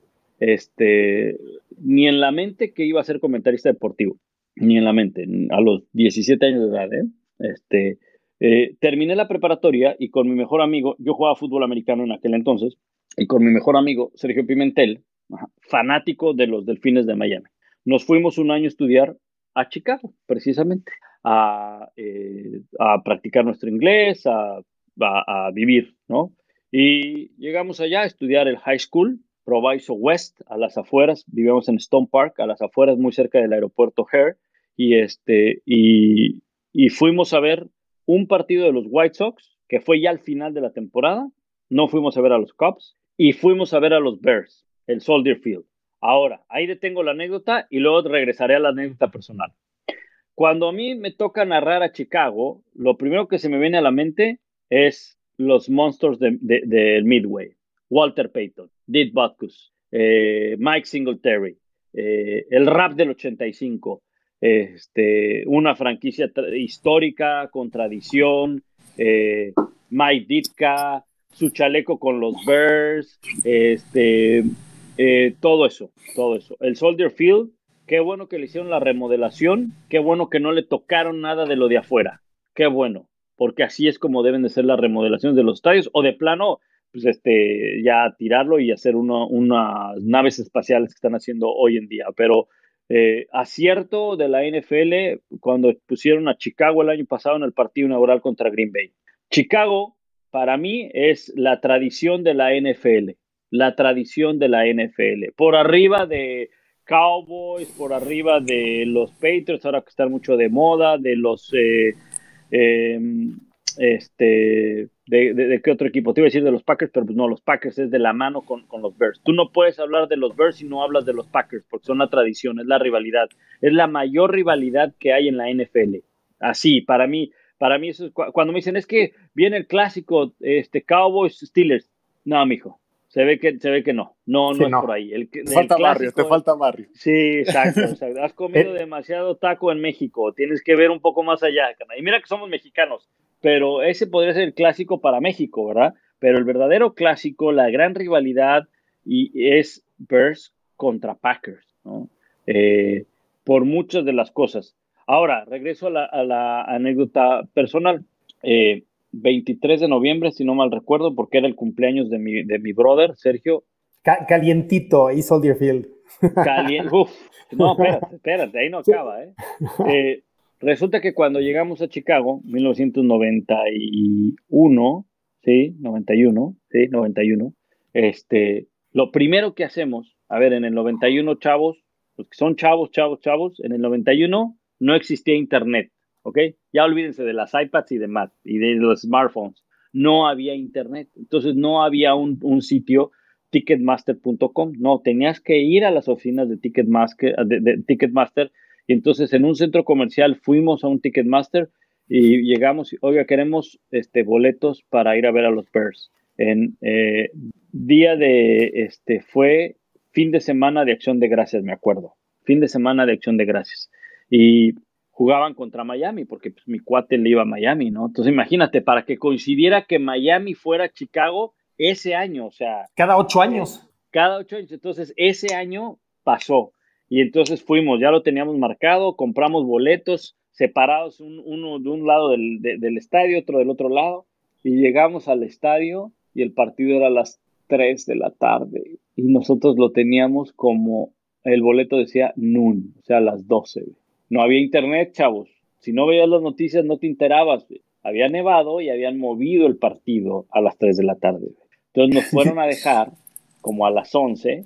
E: este, ni en la mente que iba a ser comentarista deportivo, ni en la mente, a los 17 años de edad. ¿eh? Este, eh, terminé la preparatoria y con mi mejor amigo, yo jugaba fútbol americano en aquel entonces, y con mi mejor amigo, Sergio Pimentel, fanático de los Delfines de Miami nos fuimos un año a estudiar a Chicago, precisamente, a, eh, practicar nuestro inglés, a, vivir, ¿no? Y llegamos allá a estudiar el high school, Proviso West, a las afueras, vivimos en Stone Park, a las afueras, muy cerca del aeropuerto Hare, y, este, y, fuimos a ver un partido de los White Sox, que fue ya al final de la temporada, no fuimos a ver a los Cubs, y fuimos a ver a los Bears, el Soldier Field. Ahora, ahí detengo la anécdota y luego regresaré a la anécdota personal. Cuando a mí me toca narrar a Chicago, lo primero que se me viene a la mente es los monstruos del de, Midway. Walter Payton, Dick Butkus, eh, Mike Singletary, eh, el rap del 85, este, una franquicia histórica con tradición, eh, Mike Ditka, su chaleco con los Bears, este, todo eso, todo eso. El Soldier Field, qué bueno que le hicieron la remodelación, qué bueno que no le tocaron nada de lo de afuera, qué bueno, porque así es como deben de ser las remodelaciones de los estadios, o de plano, pues este, ya tirarlo y hacer unas naves espaciales que están haciendo hoy en día. Pero eh, acierto de la NFL cuando pusieron a Chicago el año pasado en el partido inaugural contra Green Bay. Chicago, para mí, es la tradición de la NFL la tradición de la NFL. Por arriba de Cowboys, por arriba de los Patriots, ahora que están mucho de moda, de los... Eh, em, este, de, qué otro equipo? Te iba a decir de los Packers, pero pues no, los Packers es de la mano con, los Bears. Tú no puedes hablar de los Bears si no hablas de los Packers, porque son la tradición, es la rivalidad, es la mayor rivalidad que hay en la NFL. Así, para mí, para mí eso es cuando me dicen es que viene el clásico, este Cowboys Steelers. No, mijo, se ve que, se ve que no, no, no, es por ahí. El,
F: te falta barrio, te falta barrio.
E: Sí, exacto, Has comido demasiado taco en México, tienes que ver un poco más allá. Y mira que somos mexicanos, pero ese podría ser el clásico para México, ¿verdad? Pero el verdadero clásico, la gran rivalidad, y es Bears contra Packers, ¿no? Eh, por muchas de las cosas. Ahora, regreso a la, a la anécdota personal. Eh, 23 de noviembre, si no mal recuerdo, porque era el cumpleaños de mi, de mi brother, Sergio.
D: calientito ahí Soldier Field.
E: Caliente, no, espérate, espérate, ahí no acaba, ¿eh? ¿eh? Resulta que cuando llegamos a Chicago, 1991, sí, 91, sí, 91, este, lo primero que hacemos, a ver, en el 91, chavos, los que son chavos, chavos, chavos, en el 91 no existía internet. ¿ok? Ya olvídense de las iPads y demás, y de los smartphones. No había internet, entonces no había un, sitio ticketmaster.com, no, tenías que ir a las oficinas de Ticketmaster, de, Ticketmaster, y entonces en un centro comercial fuimos a un Ticketmaster y llegamos, y, oiga, queremos este, boletos para ir a ver a los Bears. En eh, día de, este, fue fin de semana de acción de gracias, me acuerdo. fin de semana de acción de gracias. Y jugaban contra Miami, porque pues, mi cuate le iba a Miami, ¿no? Entonces imagínate, para que coincidiera que Miami fuera Chicago ese año, o sea...
D: Cada ocho años.
E: Cada ocho años. Entonces ese año pasó. Y entonces fuimos, ya lo teníamos marcado, compramos boletos separados, uno de un lado del, del estadio, otro del otro lado, y llegamos al estadio y el partido era a las 3 de la tarde y nosotros lo teníamos como el boleto decía noon, o sea, a las 12. No había internet, chavos. Si no veías las noticias no te enterabas. Había nevado y habían movido el partido a las 3 de la tarde. Entonces nos fueron a dejar como a las 11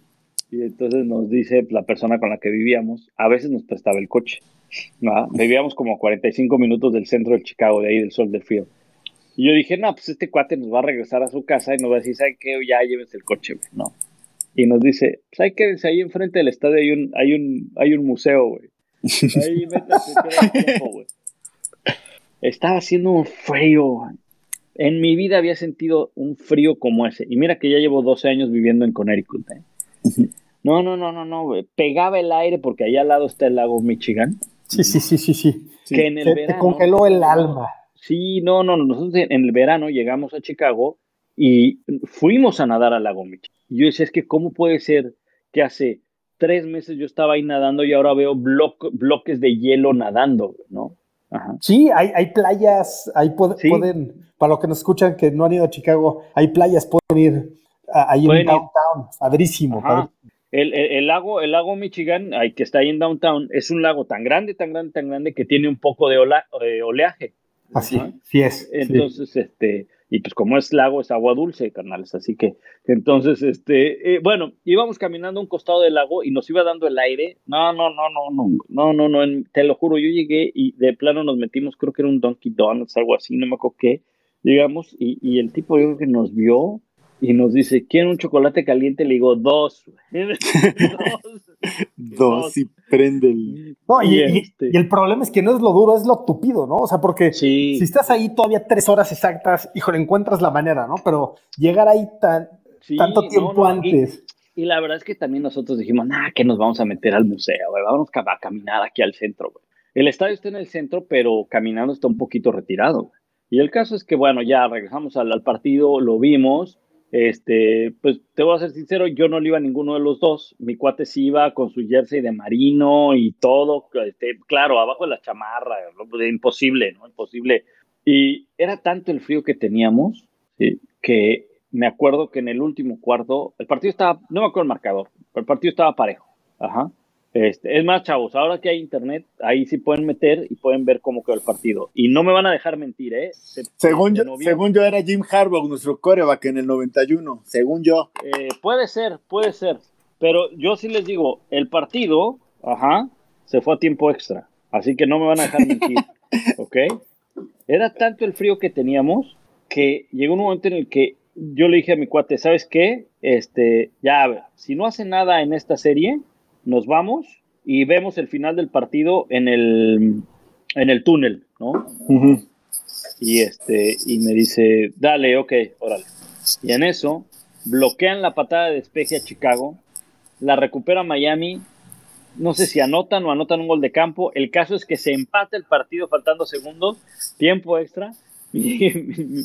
E: y entonces nos dice la persona con la que vivíamos, a veces nos prestaba el coche. Vivíamos como a 45 minutos del centro de Chicago, de ahí del Sol del Frío. Y yo dije, no, pues este cuate nos va a regresar a su casa y nos va a decir, ¿saben qué? Ya llévense el coche, güey. No. Y nos dice, ¿saben qué? Ahí enfrente del estadio hay un, hay un, hay un museo, güey. Ahí métase, güey. Estaba haciendo un frío. En mi vida había sentido un frío como ese. Y mira que ya llevo 12 años viviendo en Connecticut. ¿eh? No, no, no, no, no. Pegaba el aire porque allá al lado está el lago Michigan.
D: Sí, sí, sí, sí, sí.
E: Que en el
D: Se
E: verano.
D: te congeló el alma.
E: Sí, no, no, nosotros en el verano llegamos a Chicago y fuimos a nadar al lago Michigan. Y yo decía, es que ¿cómo puede ser que hace tres meses yo estaba ahí nadando y ahora veo bloc- bloques de hielo nadando, ¿no? Ajá.
D: Sí, hay, hay playas, ahí pod-
E: Sí.
D: pueden, para los que nos escuchan que no han ido a Chicago, hay playas, pueden ir ahí
E: Pueden
D: en downtown, padrísimo.
E: El, el- el lago, el lago Michigan, que está ahí en downtown, es un lago tan grande, tan grande, tan grande que tiene un poco de ola- eh, oleaje.
D: Así,
E: Ajá.
D: sí es. sí.
E: Entonces, este, y pues como es lago, es agua dulce, carnales, así que, entonces, este, eh, bueno, íbamos caminando a un costado del lago y nos iba dando el aire. No, no, no, no, no, no, no, no, en- te lo juro, yo llegué y de plano nos metimos, creo que era un Donkey Donuts, algo así, no me acuerdo qué. Llegamos y, y el tipo yo creo que nos vio y nos dice, ¿quieren un chocolate caliente? Le digo, dos. dos.
F: Dos y prende el.
D: No, y,
E: Y
D: y-
E: este-
D: y el problema es que no es lo duro, es lo tupido, ¿no? O sea, porque
E: Sí.
D: si estás ahí todavía tres horas exactas, híjole, encuentras la manera, ¿no? Pero llegar ahí tan,
E: Sí,
D: tanto tiempo
E: no, y-
D: antes.
E: Y la verdad es que también nosotros dijimos, nah, que nos vamos a meter al museo, güey, vamos a, a caminar aquí al centro, güey. El estadio está en el centro, pero caminando está un poquito retirado. güey. Y el caso es que, bueno, ya regresamos al, al partido, lo vimos. Este, pues te voy a ser sincero, yo no le iba a ninguno de los dos. Mi cuate sí iba con su jersey de marino y todo, este, claro, abajo de la chamarra. Pues, imposible, ¿no? Imposible. Y era tanto el frío que teníamos que me acuerdo que en el último cuarto, el partido estaba, no me acuerdo el marcador, pero el partido estaba parejo. Ajá. Este, es más, chavos, ahora que hay internet, ahí sí pueden meter y pueden ver cómo quedó el partido. Y no me van a dejar mentir, ¿eh? Se-
F: Según yo, según yo era Jim Harbaugh, nuestro coreback en el 91. Según yo.
E: Eh, puede ser, puede ser. Pero yo sí les digo, el partido, ajá, se fue a tiempo extra. Así que no me van a dejar mentir. ¿Ok? Era tanto el frío que teníamos que llegó un momento en el que yo le dije a mi cuate, ¿sabes qué? Este, ya, si no hace nada en esta serie, nos vamos y vemos el final del partido en el, en el túnel, ¿no? Y este, y me dice, dale, ok, órale. Y en eso, bloquean la patada de despeje a Chicago, la recupera Miami, no sé si anotan o anotan un gol de campo, el caso es que se empata el partido faltando segundos, tiempo extra, mi,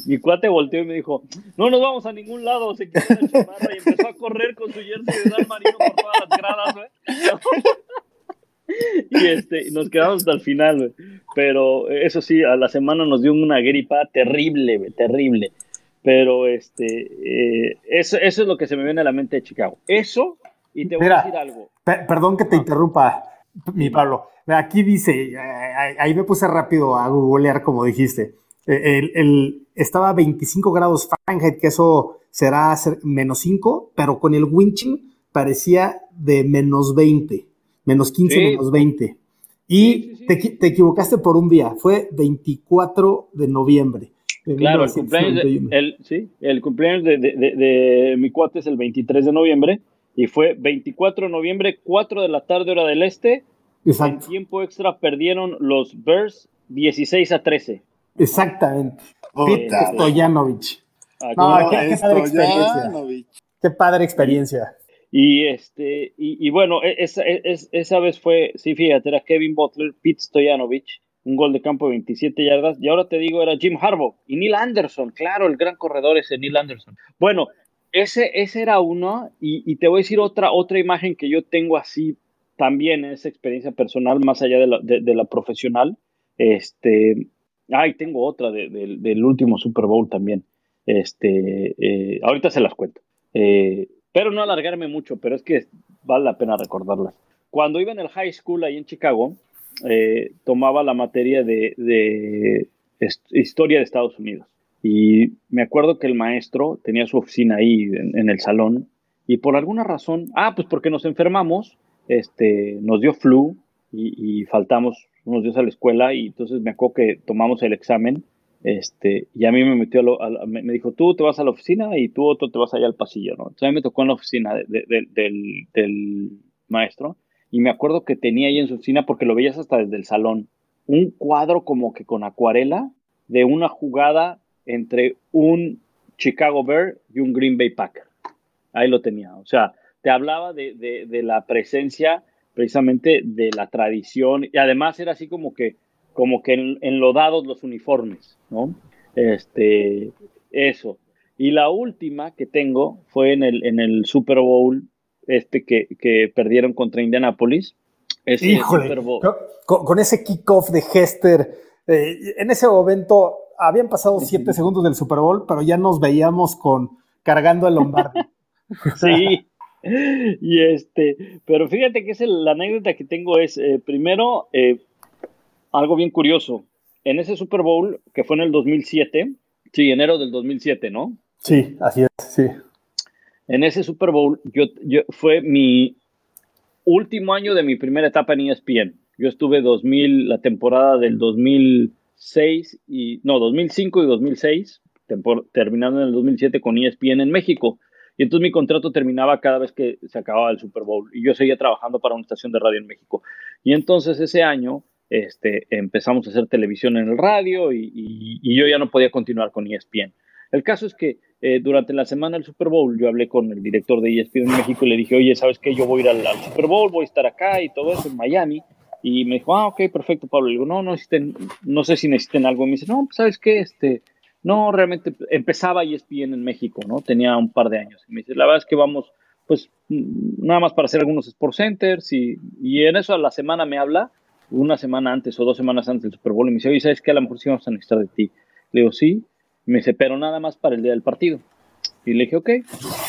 E: mi cuate volteó y me dijo, no nos vamos a ningún lado, se quitó la chamarra y empezó a correr con su jersey de Dan Marino por todas las gradas, güey. Y este, nos quedamos hasta el final, güey. Pero eso sí, a la semana nos dio una gripa terrible, güey, terrible. Pero este, eh, eso, eso es lo que se me viene a la mente de Chicago. Eso, y te voy
D: Mira.
E: a decir algo.
D: Pe- perdón que te interrumpa, mi Pablo. Aquí dice, eh, ahí ahí me puse rápido a googlear como dijiste. Eh, El, el- estaba a 25 grados Fahrenheit, que eso será ser- menos 5, pero con el winching parecía de menos 20, menos 15,
E: Sí.
D: menos 20. Y
E: Sí, sí.
D: Te, te equivocaste por un día, fue 24 de noviembre. de
E: Claro, el cumpleaños, de,
D: 1991.
E: el, el cumpleaños de, de- mi cuate es el 23 de noviembre y fue 24 de noviembre, 4 de la tarde hora del este. En
D: Exacto,
E: tiempo extra perdieron los Bears 16 a 13.
D: Exactamente. Pete
F: Puta.
D: Stoyanovich.
E: Ah,
D: No, qué- padre experiencia. Qué padre experiencia.
E: Y, este, y, bueno, e, esa, e, esa, vez fue, sí, fíjate, era Kevin Butler, Pete Stoyanovich, un gol de campo de 27 yardas. Y ahora te digo, era Jim Harbaugh y Neil Anderson, claro, el gran corredor ese Neil Anderson. Bueno, ese, ese era uno, y, te voy a decir otra, otra imagen que yo tengo así también en esa experiencia personal, más allá de la, de, la profesional. Este, ay, tengo otra del último Super Bowl también. Este, eh, ahorita se las cuento. Eh, pero no alargarme mucho, pero es que vale la pena recordarlas. Cuando iba en el high school ahí en Chicago, eh, tomaba la materia de, historia de Estados Unidos. Y me acuerdo que el maestro tenía su oficina ahí en, el salón y por alguna razón, ah, pues porque nos enfermamos, este, nos dio flu y, faltamos unos días a la escuela y entonces me acuerdo que tomamos el examen este, y a mí me metió, me, dijo, tú te vas a la oficina y tú otro te vas allá al pasillo, ¿no? Entonces a mí me tocó en la oficina del, del maestro y me acuerdo que tenía ahí en su oficina, porque lo veías hasta desde el salón, un cuadro como que con acuarela de una jugada entre un Chicago Bear y un Green Bay Packer. Ahí lo tenía. O sea, te hablaba de, la presencia precisamente de la tradición y además era así como que como que enlodados los uniformes, ¿no? Este, eso. Y la última que tengo fue en el, en el Super Bowl este que, que perdieron contra Indianapolis.
D: Híjole, Con, ese kickoff de Hester, eh, en ese momento habían pasado siete segundos del Super Bowl, pero ya nos veíamos con cargando el Lombardi.
E: sí. Y este, pero fíjate que es la anécdota que tengo es, eh, primero, eh, algo bien curioso. En ese Super Bowl, que fue en el 2007, sí, enero del 2007, ¿no?
D: Sí, así es, sí.
E: En ese Super Bowl, yo, yo fue mi último año de mi primera etapa en ESPN. Yo estuve 2000, la temporada del 2000 6 y, no, 2005 y 2006, terminando en el 2007 con ESPN en México. Y entonces mi contrato terminaba cada vez que se acababa el Super Bowl y yo seguía trabajando para una estación de radio en México. Y entonces ese año este, empezamos a hacer televisión en el radio y, yo ya no podía continuar con ESPN. El caso es que eh, durante la semana del Super Bowl yo hablé con el director de ESPN en México y le dije, oye, ¿sabes qué? Yo voy a ir al, al Super Bowl, voy a estar acá y todo eso en Miami. Y me dijo, ah, ok, perfecto, Pablo. Le digo, no, no necesiten, no sé si necesiten algo. Y me dice, no, pues, ¿sabes qué? Este, no, realmente empezaba ESPN en México, ¿no? Tenía un par de años. Y me dice, la verdad es que vamos, pues, mm, nada más para hacer algunos Sport Centers. Y, y en eso a la semana me habla, una semana antes o dos semanas antes del Super Bowl, y me dice, oye, ¿sabes qué? A lo mejor sí vamos a necesitar de ti. Le digo, sí. me dice, pero nada más para el día del partido. Y le dije, ok.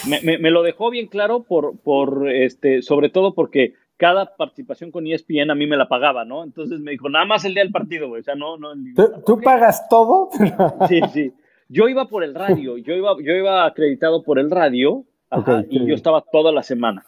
E: Me, me, me, lo dejó bien claro, por, por este, sobre todo porque cada participación con ESPN a mí me la pagaba, ¿no? Entonces me dijo, nada más el día del partido, güey. O sea, no, no.
D: ¿Tú, pagas todo?
E: sí, sí. Yo iba por el radio, yo iba, yo iba acreditado por el radio, y yo estaba toda la semana.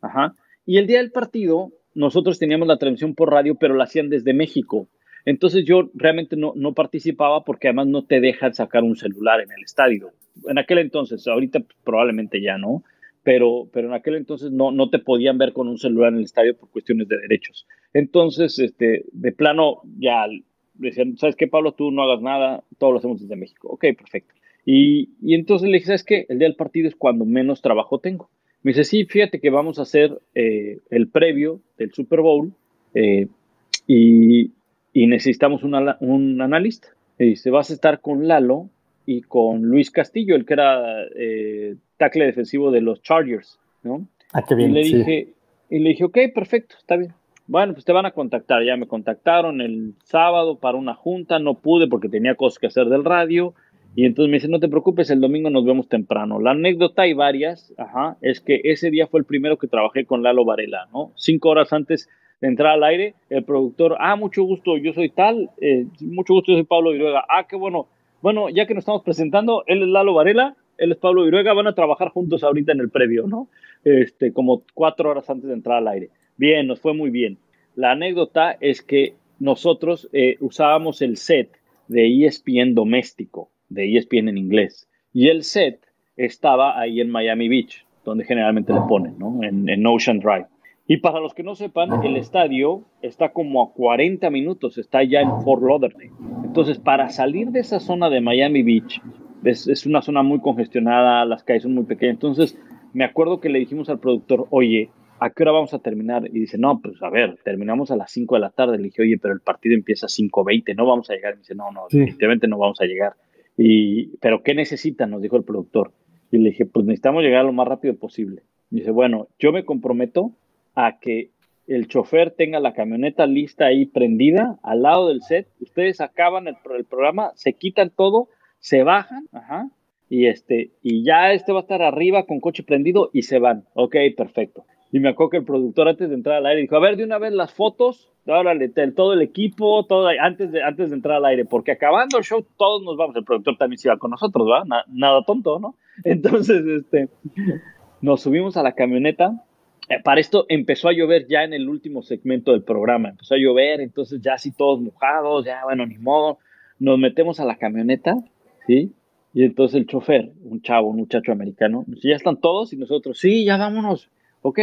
E: Ajá. Y el día del partido, nosotros teníamos la transmisión por radio, pero la hacían desde México. Entonces yo realmente no, no participaba porque además no te dejan sacar un celular en el estadio. En aquel entonces, ahorita probablemente ya no pero, pero en aquel entonces no, no te podían ver con un celular en el estadio por cuestiones de derechos. Entonces, este, de plano, ya decían, ¿sabes qué, Pablo? Tú no hagas nada, todo lo hacemos desde México. Ok, perfecto. Y, y entonces le dije, ¿sabes qué? El día del partido es cuando menos trabajo tengo. Me dice, sí, fíjate que vamos a hacer eh, el previo del Super Bowl eh, y, y, necesitamos un analista. Y dice, vas a estar con Lalo y con Luis Castillo, el que era eh, tackle defensivo de los Chargers, ¿no?
D: Ah, qué bien.
E: Y le dije, y le dije, ok, perfecto, está bien. Bueno, pues te van a contactar. Ya me contactaron el sábado para una junta, no pude porque tenía cosas que hacer del radio. Y entonces me dice, no te preocupes, el domingo nos vemos temprano. La anécdota hay varias, ajá, es que ese día fue el primero que trabajé con Lalo Varela, ¿no? Cinco horas antes de entrar al aire, el productor, ah, mucho gusto, yo soy tal, eh, mucho gusto, yo soy Pablo Viruega, ah, qué bueno. Bueno, ya que nos estamos presentando, él es Lalo Varela, él es Pablo Viruega, van a trabajar juntos ahorita en el previo, ¿no? Este, como cuatro horas antes de entrar al aire. Bien, nos fue muy bien. La anécdota es que nosotros eh, usábamos el set de ESPN doméstico, de ESPN en inglés, y el set estaba ahí en Miami Beach, donde generalmente le ponen, ¿no? En, en Ocean Drive. Y para los que no sepan, el estadio está como a 40 minutos, está ya en Fort Lauderdale. Entonces, para salir de esa zona de Miami Beach es, una zona muy congestionada, las calles son muy pequeñas. Entonces, me acuerdo que le dijimos al productor, oye, ¿a qué hora vamos a terminar? Y dice, no, pues a ver, terminamos a las 5 de la tarde. Le dije, oye, pero el partido empieza a 5.20, no vamos a llegar. Y dice, no, no,
D: Sí.
E: definitivamente no vamos a llegar. Y, pero ¿qué necesitan? Nos dijo el productor. Y le dije, pues necesitamos llegar lo más rápido posible. Y dice, bueno, yo me comprometo a que el chofer tenga la camioneta lista ahí prendida al lado del set. Ustedes acaban el programa, se quitan todo, se bajan, ajá, y este, y ya este va a estar arriba con coche prendido y se van. Ok, perfecto. Y me acuerdo que el productor antes de entrar al aire dijo, a ver, de una vez las fotos, todo el equipo, todo antes de, antes de entrar al aire, porque acabando el show todos nos vamos. El productor también se iba con nosotros, ¿verdad? Na- nada tonto, ¿no? Entonces, este, nos subimos a la camioneta. Eh, Para esto empezó a llover ya en el último segmento del programa. Empezó a llover, entonces ya así todos mojados, ya bueno, ni modo. Nos metemos a la camioneta, ¿sí? Y entonces el chofer, un chavo, un muchacho americano, dice, ya están todos y nosotros, sí, ya vámonos. Ok,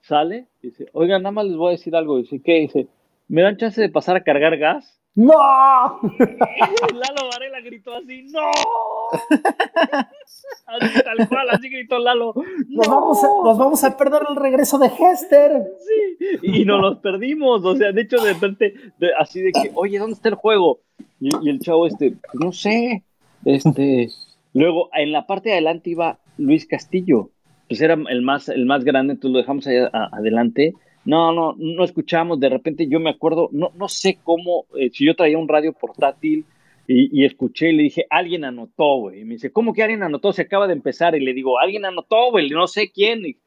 E: sale, dice, oigan, nada más les voy a decir algo. Dice, ¿qué? Dice, ¿me dan chance de pasar a cargar gas?
D: ¡No!
E: Lalo Varela gritó así, ¡no! Así tal cual, así gritó Lalo.
D: Nos,
E: "No".
D: vamos a, nos vamos a perder el regreso de Hester.
E: Sí, y nos los perdimos, o sea, de hecho, de repente, de- así de que, oye, ¿dónde está el juego? Y, y el chavo, este, "Pues no sé, este, luego, en la parte de adelante iba Luis Castillo, pues era el más, el más grande, entonces lo dejamos allá a- adelante, no, no, no escuchamos, de repente yo me acuerdo, no, no sé cómo, eh, si yo traía un radio portátil, y, escuché y le dije, alguien anotó, güey. Y me dice, ¿cómo que alguien anotó? Se acaba de empezar. Y le digo, alguien anotó, güey, no sé quién. Y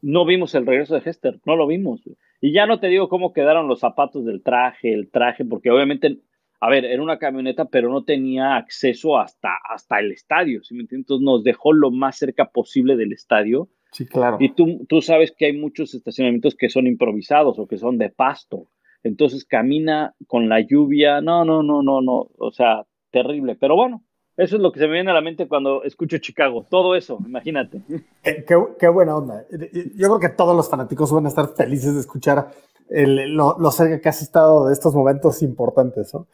E: no vimos el regreso de Hester, no lo vimos. Y ya no te digo cómo quedaron los zapatos del traje, el traje, porque obviamente, a ver, era una camioneta, pero no tenía acceso hasta, hasta el estadio, ¿sí me entiendes? Entonces nos dejó lo más cerca posible del estadio.
D: Sí, claro.
E: Y tú, tú sabes que hay muchos estacionamientos que son improvisados o que son de pasto. Entonces camina con la lluvia. No, no, no, no, no. O sea, terrible. Pero bueno, eso es lo que se me viene a la mente cuando escucho Chicago. Todo eso, imagínate.
D: Qué, qué- qué buena onda. Yo creo que todos los fanáticos van a estar felices de escuchar el- lo, lo cerca que has estado de estos momentos importantes. ¿no?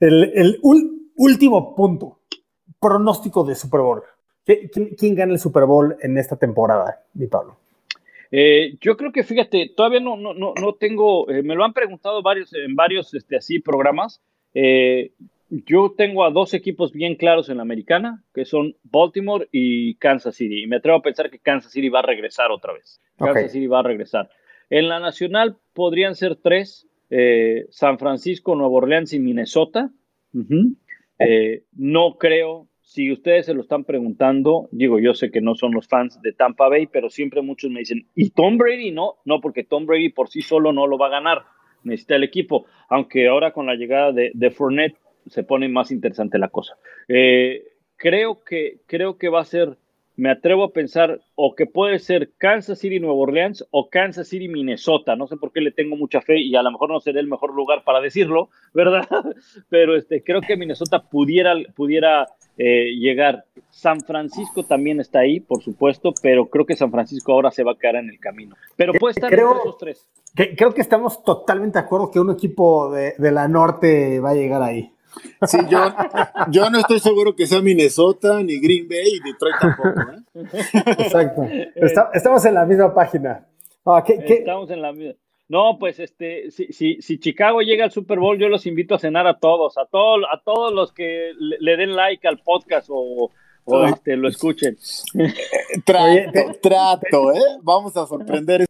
D: El, el ul- último punto, pronóstico de Super Bowl. ¿Qui- ¿Quién, quién gana el Super Bowl en esta temporada, mi Pablo?
E: Eh, yo creo que, fíjate, todavía no, no, no, no tengo, eh, me lo han preguntado varios, en varios este, así programas. Eh, yo tengo a dos equipos bien claros en la americana, que son Baltimore y Kansas City. Y me atrevo a pensar que Kansas City va a regresar otra vez. Kansas. City va a regresar. En la nacional podrían ser tres, eh, San Francisco, Nueva Orleans y Minnesota. Eh, no creo, si ustedes se lo están preguntando, digo, yo sé que no son los fans de Tampa Bay, pero siempre muchos me dicen, ¿y Tom Brady? No, no, porque Tom Brady por sí solo no lo va a ganar, necesita el equipo, aunque ahora con la llegada de, de Fournette se pone más interesante la cosa. Eh, creo, que, creo que va a ser, me atrevo a pensar, o que puede ser Kansas City, Nueva Orleans, o Kansas City, Minnesota, no sé por qué le tengo mucha fe y a lo mejor no será el mejor lugar para decirlo, ¿verdad? Pero este, creo que Minnesota pudiera, pudiera eh, llegar. San Francisco también está ahí, por supuesto, pero creo que San Francisco ahora se va a quedar en el camino. Pero puede estar
D: Creo-
E: entre esos tres.
D: Que- creo que estamos totalmente de acuerdo que un equipo de, de la norte va a llegar ahí.
F: Sí, yo, yo no estoy seguro que sea Minnesota, ni Green Bay, y Detroit tampoco. ¿eh?
D: Exacto. Está- estamos en la misma página. Ah, ¿qué- qué-
E: Estamos en la misma. No, pues este, si, si, si Chicago llega al Super Bowl, yo los invito a cenar a todos, a todos, a todos los que le, le den like al podcast o, o,
F: Ah.
E: este, lo escuchen.
F: Trato,
D: Oye, te-
F: trato, ¿eh? Vamos a sorprender.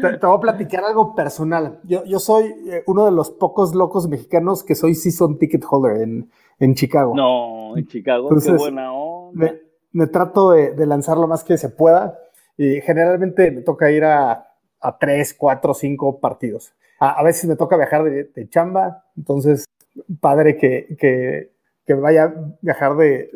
D: Te, te voy a platicar algo personal. Yo, yo soy eh, uno de los pocos locos mexicanos que soy season ticket holder en, en Chicago.
E: No, en Chicago,
D: Entonces,
E: qué buena onda.
D: Me, me trato de, de lanzar lo más que se pueda y generalmente me toca ir a, a tres, cuatro, cinco partidos. A, a veces me toca viajar de, de chamba, entonces padre que, que, que vaya a viajar de...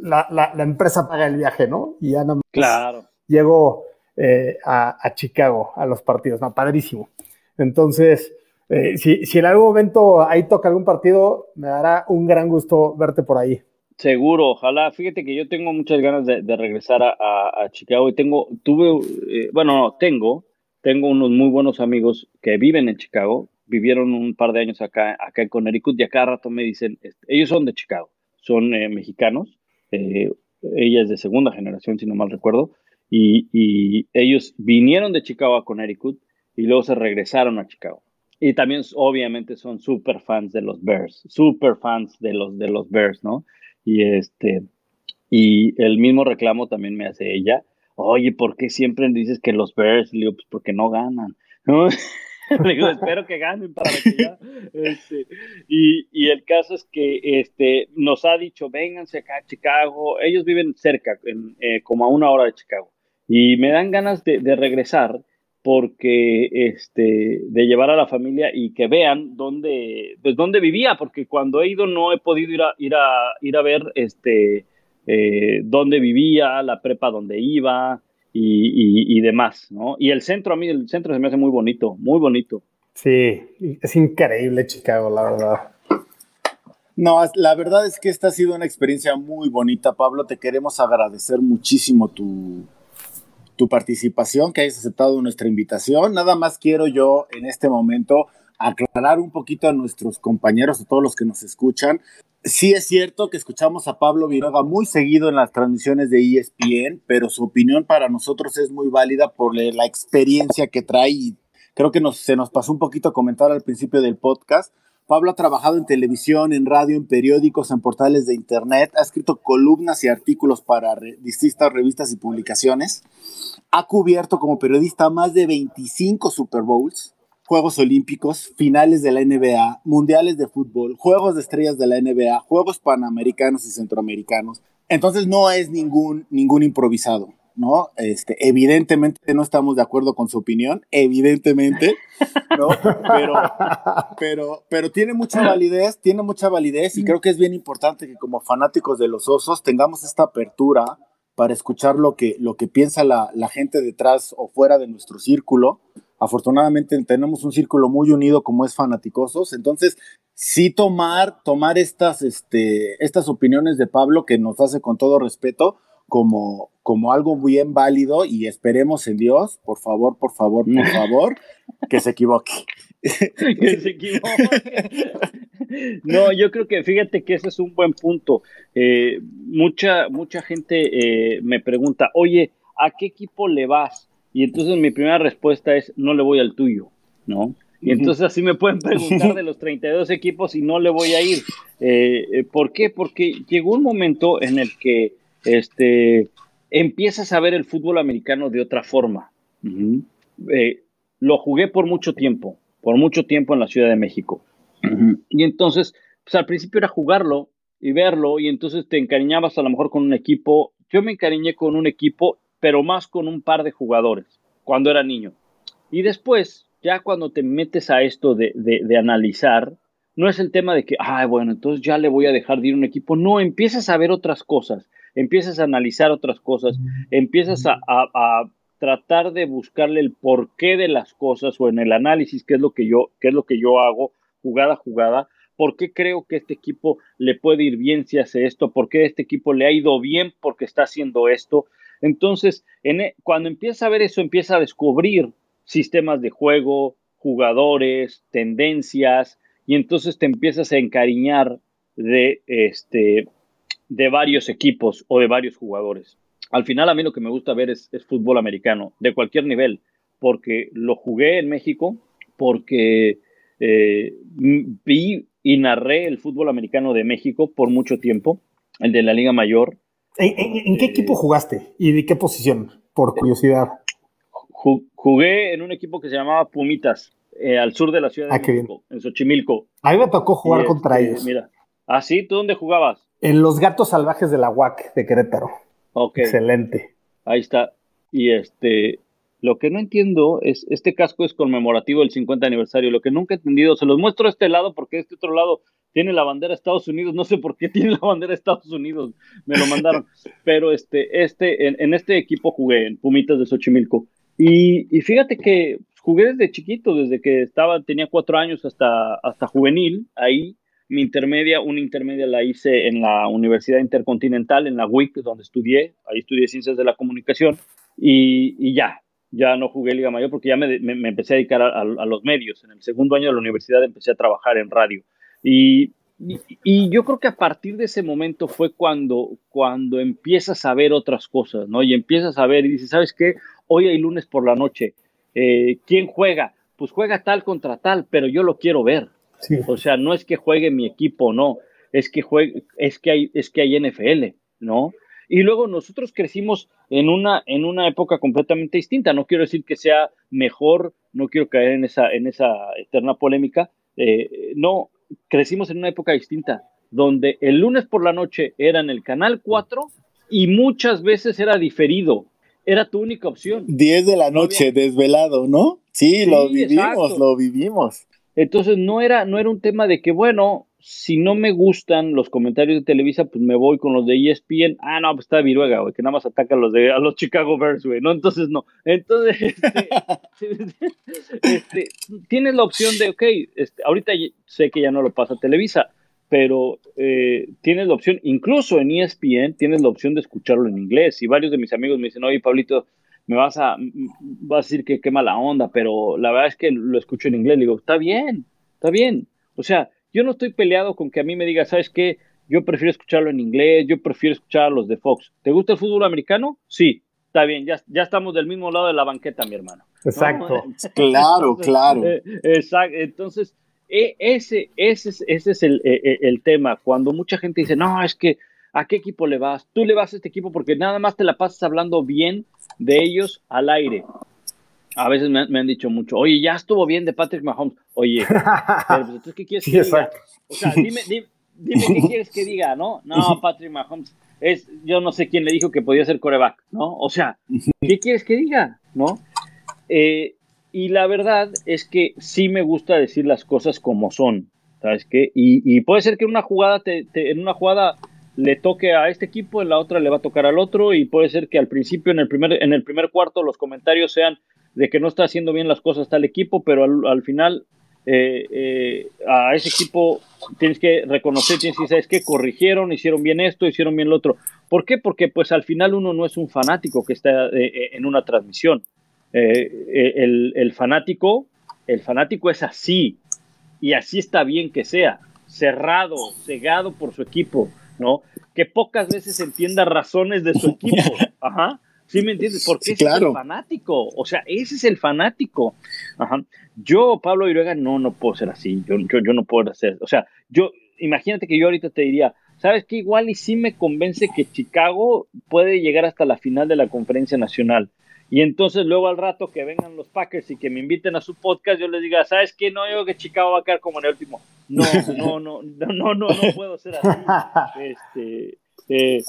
D: La, la, la empresa paga el viaje, ¿no? Y ya nada más
E: Claro.
D: llego eh, a, Chicago a los partidos, no, padrísimo. Entonces, eh, si, si en algún momento ahí toca algún partido, me dará un gran gusto verte por ahí.
E: Seguro, ojalá. Fíjate que yo tengo muchas ganas de, regresar a, Chicago y tengo, tuve, eh, bueno, no, tengo, tengo unos muy buenos amigos que viven en Chicago, vivieron un par de años acá, acá en Connecticut y a rato me dicen, ellos son de Chicago, son mexicanos, eh, ella es de segunda generación, si no mal recuerdo, y, y ellos vinieron de Chicago a Connecticut y luego se regresaron a Chicago. Y también obviamente son super fans de los Bears, super fans de los, de los Bears, ¿no? Y este, y el mismo reclamo también me hace ella. Oye, ¿por qué siempre dices que los Bears? Le digo, pues porque no ganan. ¿no? Le digo, espero que ganen para que ya. Este, y, y, el caso es que este, nos ha dicho, vénganse acá a Chicago. Ellos viven cerca, en, eh, como a una hora de Chicago. Y me dan ganas de, de regresar porque este de llevar a la familia y que vean dónde pues dónde vivía porque cuando he ido no he podido ir a ir a ir a ver este eh, dónde vivía la prepa donde iba y, y, demás no y el centro a mí el centro se me hace muy bonito muy bonito.
D: Sí es increíble Chicago la verdad.
F: No, la verdad es que esta ha sido una experiencia muy bonita, Pablo. Te queremos agradecer muchísimo tu, tu participación, que hayas aceptado nuestra invitación. Nada más quiero yo en este momento aclarar un poquito a nuestros compañeros, a todos los que nos escuchan. Sí es cierto que escuchamos a Pablo Viroga muy seguido en las transmisiones de ESPN, pero su opinión para nosotros es muy válida por la experiencia que trae creo que nos, se nos pasó un poquito a comentar al principio del podcast Pablo ha trabajado en televisión, en radio, en periódicos, en portales de internet, ha escrito columnas y artículos para distintas revistas y publicaciones, ha cubierto como periodista más de 25 Super Bowls, Juegos Olímpicos, finales de la NBA, Mundiales de Fútbol, Juegos de Estrellas de la NBA, Juegos Panamericanos y Centroamericanos. Entonces no es ningún, ningún improvisado. ¿No? Este, evidentemente no estamos de acuerdo con su opinión, evidentemente, ¿no? Pero, pero, pero tiene mucha validez, tiene mucha validez y creo que es bien importante que como fanáticos de los osos tengamos esta apertura para escuchar lo que, lo que piensa la, gente detrás o fuera de nuestro círculo. Afortunadamente tenemos un círculo muy unido como es Fanaticosos, entonces sí tomar, tomar estas, este, estas opiniones de Pablo que nos hace con todo respeto, como, como algo bien válido y esperemos en Dios, por favor, por favor, por favor, que se equivoque.
E: que se equivoque. No, yo creo que fíjate que ese es un buen punto. Eh, mucha, mucha gente eh, me pregunta, oye, ¿a qué equipo le vas? Y entonces mi primera respuesta es, no le voy al tuyo, ¿no? Y entonces así me pueden preguntar de los 32 equipos y no le voy a ir. Eh, ¿Por qué? Porque llegó un momento en el que este, empiezas a ver el fútbol americano de otra forma. Eh, lo jugué por mucho tiempo, por mucho tiempo en la Ciudad de México. Y entonces, pues al principio era jugarlo y verlo, y entonces te encariñabas a lo mejor con un equipo. Yo me encariñé con un equipo, pero más con un par de jugadores, cuando era niño. Y después, ya cuando te metes a esto de, de analizar, no es el tema de que, ay, bueno, entonces ya le voy a dejar de ir a un equipo. No, empiezas a ver otras cosas empiezas a analizar otras cosas, empiezas a, tratar de buscarle el porqué de las cosas o en el análisis, qué es lo que yo, es lo que yo hago, jugada a jugada, por qué creo que este equipo le puede ir bien si hace esto, por qué este equipo le ha ido bien porque está haciendo esto. Entonces, en, e, cuando empieza a ver eso, empieza a descubrir sistemas de juego, jugadores, tendencias, y entonces te empiezas a encariñar de este de varios equipos o de varios jugadores. Al final a mí lo que me gusta ver es, fútbol americano, de cualquier nivel, porque lo jugué en México, porque eh, vi y narré el fútbol americano de México por mucho tiempo, el de la Liga Mayor.
D: ¿En, qué equipo jugaste y de qué posición? Por curiosidad.
E: Jugué en un equipo que se llamaba Pumitas, eh, al sur de la ciudad de ah, México, en Xochimilco.
D: A mí me tocó jugar contra este, ellos.
E: Mira. ¿Ah, sí? ¿Tú dónde jugabas?
D: En Los Gatos Salvajes de la UAC de Querétaro.
E: Ok.
D: Excelente.
E: Ahí está. Y este, lo que no entiendo es, este casco es conmemorativo del 50 aniversario. Lo que nunca he entendido, se los muestro a este lado porque este otro lado tiene la bandera de Estados Unidos. No sé por qué tiene la bandera de Estados Unidos. Me lo mandaron. Pero este, este, en, este equipo jugué en Pumitas de Xochimilco. Y, y, fíjate que jugué desde chiquito, desde que estaba, tenía cuatro años hasta, hasta juvenil, ahí mi intermedia, una intermedia la hice en la Universidad Intercontinental, en la WIC, donde estudié. Ahí estudié Ciencias de la Comunicación. Y, ya, ya no jugué Liga Mayor porque ya me, empecé a dedicar a, los medios. En el segundo año de la universidad empecé a trabajar en radio. Y, y, yo creo que a partir de ese momento fue cuando, cuando empiezas a ver otras cosas, ¿no? Y empiezas a ver y dices, ¿sabes qué? Hoy hay lunes por la noche. Eh, ¿Quién juega? Pues juega tal contra tal, pero yo lo quiero ver. O sea, no es que juegue mi equipo, no. Es que, juegue, es que, hay, es que hay NFL, ¿no? Y luego nosotros crecimos en una, en una época completamente distinta. No quiero decir que sea mejor, no quiero caer en esa, en esa eterna polémica. Eh, no, crecimos en una época distinta, donde el lunes por la noche era en el canal 4 y muchas veces era diferido. Era tu única opción.
F: 10 de la noche, desvelado, ¿no? Sí, lo vivimos, lo vivimos.
E: Entonces no era, no era un tema de que, bueno, si no me gustan los comentarios de Televisa, pues me voy con los de ESPN. Ah, no, pues está Viruega, güey, que nada más ataca a los, de, a los Chicago Bears, güey, ¿no? Entonces, no. Entonces, este, este, tienes la opción de, ok, este, ahorita sé que ya no lo pasa Televisa, pero eh, tienes la opción, incluso en ESPN, tienes la opción de escucharlo en inglés. Y varios de mis amigos me dicen, oye, Pablito, me vas a, vas a decir que qué mala onda, pero la verdad es que lo escucho en inglés. Le digo, está bien, está bien. O sea, yo no estoy peleado con que a mí me diga, ¿sabes qué? Yo prefiero escucharlo en inglés, yo prefiero escuchar a los de Fox. ¿Te gusta el fútbol americano? Sí, está bien, ya, ya estamos del mismo lado de la banqueta, mi hermano.
D: Exacto.
F: claro, claro.
E: Eh, exacto. Entonces, e, ese, ese, ese es el, e, e, el, tema. Cuando mucha gente dice, no, es que, ¿a qué equipo le vas? Tú le vas a este equipo porque nada más te la pasas hablando bien de ellos al aire a veces me, han dicho mucho, oye, ya estuvo bien de Patrick Mahomes. Oye, pero pues, ¿qué quieres que diga? O sea, dime, dime, qué quieres que diga, ¿no? No, Patrick Mahomes es, yo no sé quién le dijo que podía ser coreback, ¿no? O sea, ¿qué quieres que diga, no? Eh, y la verdad es que sí me gusta decir las cosas como son, ¿sabes qué? Y, puede ser que en una jugada, te, en una jugada le toque a este equipo, en la otra le va a tocar al otro, y puede ser que al principio, en el primer, en el primer cuarto, los comentarios sean de que no está haciendo bien las cosas tal equipo, pero al, final eh, eh, a ese equipo tienes que reconocer, tienes que decir, ¿sabes qué? Corrigieron, hicieron bien esto, hicieron bien lo otro. ¿Por qué? Porque pues al final uno no es un fanático que está eh, en una transmisión. El, fanático, el fanático es así, y así está bien que sea, cerrado, cegado por su equipo, ¿no? Que pocas veces entienda razones de su equipo, ajá, ¿Sí me entiendes? Porque ese es el fanático. O sea, ese es el fanático. Ajá. Yo, Pablo Iruega, no, no puedo ser así. Yo, yo, no puedo hacer. O sea, yo, imagínate que yo ahorita te diría, ¿sabes qué? Igual y sí me convence que Chicago puede llegar hasta la final de la conferencia nacional. Y entonces luego al rato que vengan los Packers y que me inviten a su podcast, yo les diga, ¿sabes qué? No, yo que Chicago va a quedar como en el último. No, no, no, no, no, no, no puedo ser así. Este, eh,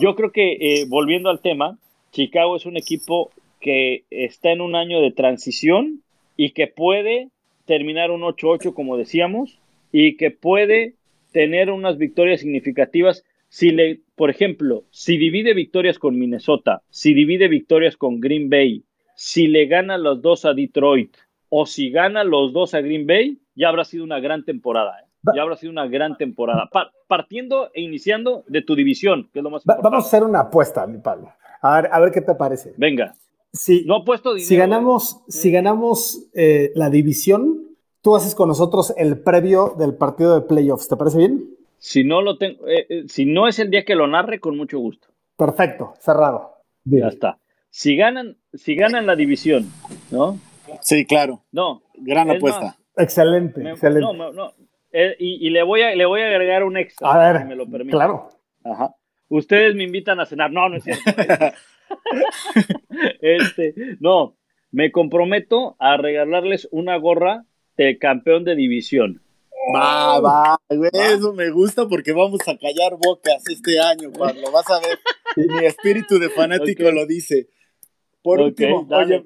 E: yo creo que, eh, volviendo al tema, Chicago es un equipo que está en un año de transición y que puede terminar un 8-8, como decíamos, y que puede tener unas victorias significativas si le, por ejemplo, si divide victorias con Minnesota, si divide victorias con Green Bay, si le gana los dos a Detroit o si gana los dos a Green Bay, ya habrá sido una gran temporada. ¿eh? Ya habrá sido una gran temporada. partiendo e iniciando de tu división, que es lo más importante.
D: Vamos a hacer una apuesta, mi Pablo. A ver, a ver qué te parece.
E: Venga.
D: Si,
E: no he puesto dinero.
D: Si ganamos, ¿eh? si ganamos eh, la división, tú haces con nosotros el previo del partido de playoffs. ¿Te parece bien?
E: Si no lo tengo, eh, si no es el día que lo narre, con mucho gusto.
D: Perfecto, cerrado.
E: Ya está. Si ganan, si ganan la división, ¿no?
F: Sí, claro.
E: No.
F: Gran apuesta.
D: excelente, excelente. No, no,
E: y, le voy a le voy a agregar un extra,
D: a ver,
E: si me lo permite.
D: Claro.
E: Ajá ustedes me invitan a cenar. No, no es cierto. este, no, me comprometo a regalarles una gorra de campeón de división.
F: Va, va, eso me gusta porque vamos a callar bocas este año, Pablo. Vas a ver, mi espíritu de fanático lo dice. Por último, oye,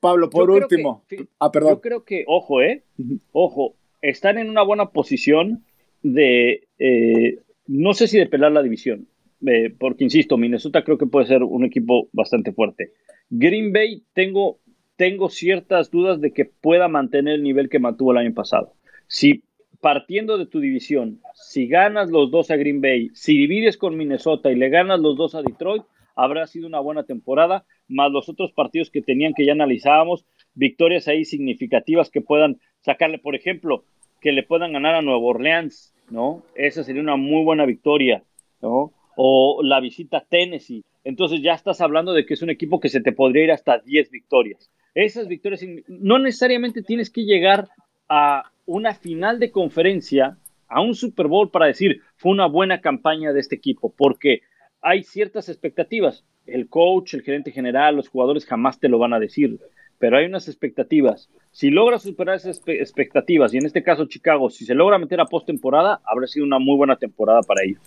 F: Pablo, por último. ah, perdón.
E: Yo creo que, ojo, eh, ojo, están en una buena posición de, eh, no sé si de pelar la división, eh, porque insisto, Minnesota creo que puede ser un equipo bastante fuerte. Green Bay tengo, tengo ciertas dudas de que pueda mantener el nivel que mantuvo el año pasado. Si partiendo de tu división, si ganas los dos a Green Bay, si divides con Minnesota y le ganas los dos a Detroit, habrá sido una buena temporada, más los otros partidos que tenían que ya analizábamos, victorias ahí significativas que puedan sacarle, por ejemplo, que le puedan ganar a Nueva Orleans, ¿no? Esa sería una muy buena victoria, ¿no? O la visita a Tennessee. Entonces ya estás hablando de que es un equipo que se te podría ir hasta 10 victorias. Esas victorias no necesariamente tienes que llegar a una final de conferencia, a un Super Bowl para decir fue una buena campaña de este equipo, porque hay ciertas expectativas. El coach, el gerente general, los jugadores jamás te lo van a decir, pero hay unas expectativas. Si logra superar esas expectativas, y en este caso Chicago, si se logra meter a postemporada, habrá sido una muy buena temporada para ellos.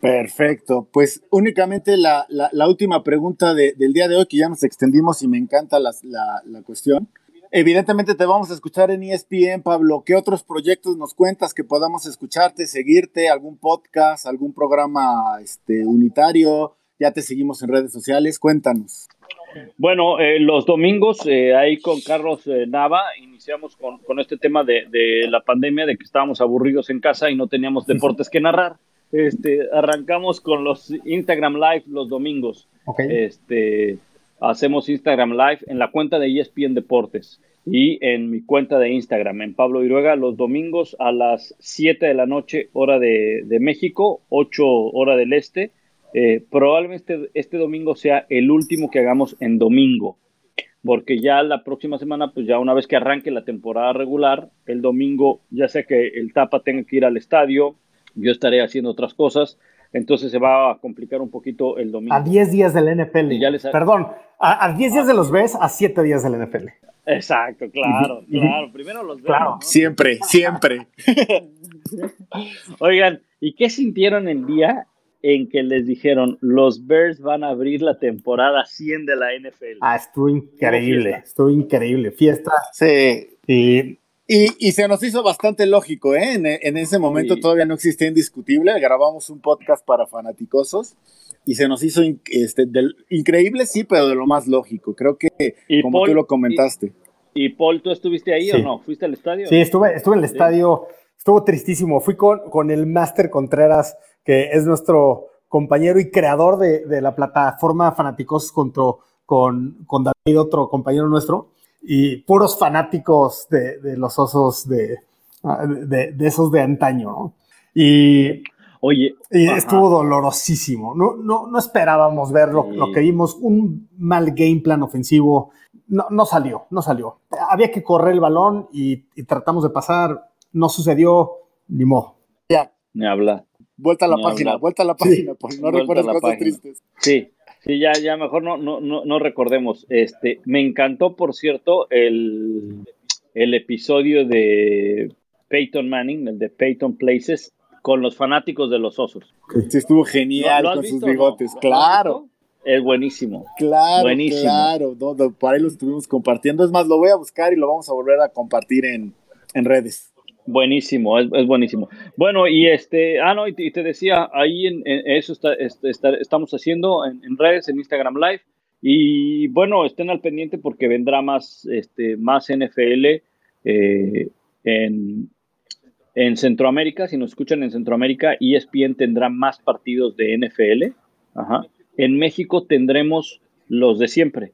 F: Perfecto. Pues únicamente la, última pregunta del día de hoy, que ya nos extendimos y me encanta la, la, cuestión. Evidentemente te vamos a escuchar en ESPN, Pablo. ¿Qué otros proyectos nos cuentas que podamos escucharte, seguirte? ¿Algún podcast, algún programa este, unitario? Ya te seguimos en redes sociales. Cuéntanos.
E: Bueno, eh, los domingos eh, ahí con Carlos eh, Nava iniciamos con, con este tema de, de, la pandemia, de que estábamos aburridos en casa y no teníamos deportes que narrar. Este, arrancamos con los Instagram Live los domingos. Este, hacemos Instagram Live en la cuenta de ESPN Deportes y en mi cuenta de Instagram, en Pablo Iruega, los domingos a las 7 de la noche, hora de, México, 8 hora del este. Eh, probablemente este, domingo sea el último que hagamos en domingo, porque ya la próxima semana, pues ya una vez que arranque la temporada regular, el domingo, ya sea que el Tapa tenga que ir al estadio, yo estaré haciendo otras cosas, entonces se va a complicar un poquito el domingo.
D: A 10 días del NFL. Perdón, a 10 días de los ves, a 7 días del NFL.
E: Exacto, claro, claro. Primero los veo.
F: Claro, siempre, siempre.
E: Oigan, ¿y qué sintieron el día en que les dijeron los Bears van a abrir la temporada 100 de la NFL.
D: Ah, estuvo increíble, estuvo increíble. Fiesta.
F: Sí. Y, y, se nos hizo bastante lógico, ¿eh? En, ese momento todavía no existía indiscutible. Grabamos un podcast para fanaticosos y se nos hizo este, increíble, sí, pero de lo más lógico. Creo que, como tú lo comentaste.
E: Y, Paul, ¿tú estuviste ahí o no? ¿Fuiste al estadio?
D: Sí, estuve, estuve en el estadio. Estuvo tristísimo. Fui con, con el Master Contreras que es nuestro compañero y creador de, la plataforma Fanáticos con, con David, otro compañero nuestro, y puros fanáticos de, los osos ah, de, de, esos de antaño, Y,
E: Oye,
D: y estuvo dolorosísimo. No, no, no esperábamos ver lo, que vimos, un mal game plan ofensivo. No, no salió, no salió. Había que correr el balón y, tratamos de pasar. No sucedió, ni modo.
F: Ya.
E: Ni habla.
F: Vuelta a la página, vuelta a la página, pues no recuerdas cosas tristes.
E: Sí, sí, ya, ya mejor no, no, no, recordemos. Este, me encantó, por cierto, el, el episodio de Peyton Manning, el de Peyton Places, con los fanáticos de los osos.
F: Sí, estuvo genial con sus bigotes, claro.
E: Es buenísimo.
F: Claro, buenísimo. claro. por ahí lo estuvimos compartiendo. Es más, lo voy a buscar y lo vamos a volver a compartir en, en redes.
E: Buenísimo, es, buenísimo. Bueno, y este, ah, no, y te, decía, ahí en, eso está, este, estamos haciendo en, redes, en Instagram Live. Y bueno, estén al pendiente porque vendrá más, este, más NFL eh, en, en Centroamérica. Si nos escuchan en Centroamérica, ESPN tendrá más partidos de NFL. Ajá. En México tendremos los de siempre.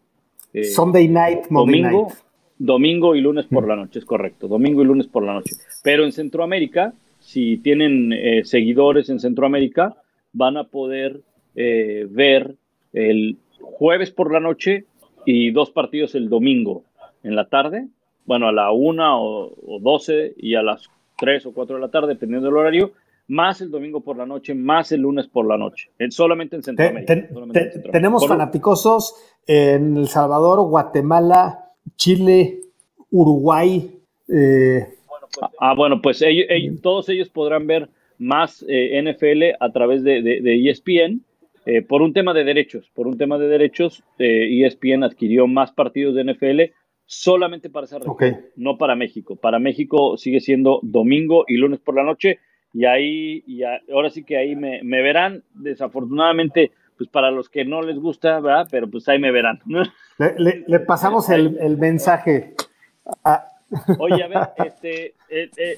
D: Eh, Sunday night,
E: domingo,
D: night.
E: Domingo y lunes por la noche, es correcto. Domingo y lunes por la noche. Pero en Centroamérica, si tienen eh, seguidores en Centroamérica, van a poder eh, ver el jueves por la noche y dos partidos el domingo en la tarde. Bueno, a la una o, doce 12 y a las 3 o 4 de la tarde, dependiendo del horario, más el domingo por la noche, más el lunes por la noche, solamente en Centroamérica.
D: Tenemos fanaticosos en El Salvador, Guatemala, Chile, Uruguay. Eh,
E: ah, bueno, pues todos ellos podrán ver más eh, NFL a través de, ESPN. E eh, por un tema de derechos, por un tema de derechos, ESPN adquirió más partidos de NFL solamente para esa región, no para México. Para México sigue siendo domingo y lunes por la noche, y ahí, y ahora sí que ahí me, me verán. Desafortunadamente, pues para los que no les gusta, ¿verdad? Pero pues ahí me verán.
D: Le, pasamos el, mensaje.
E: Oye, a ver, este,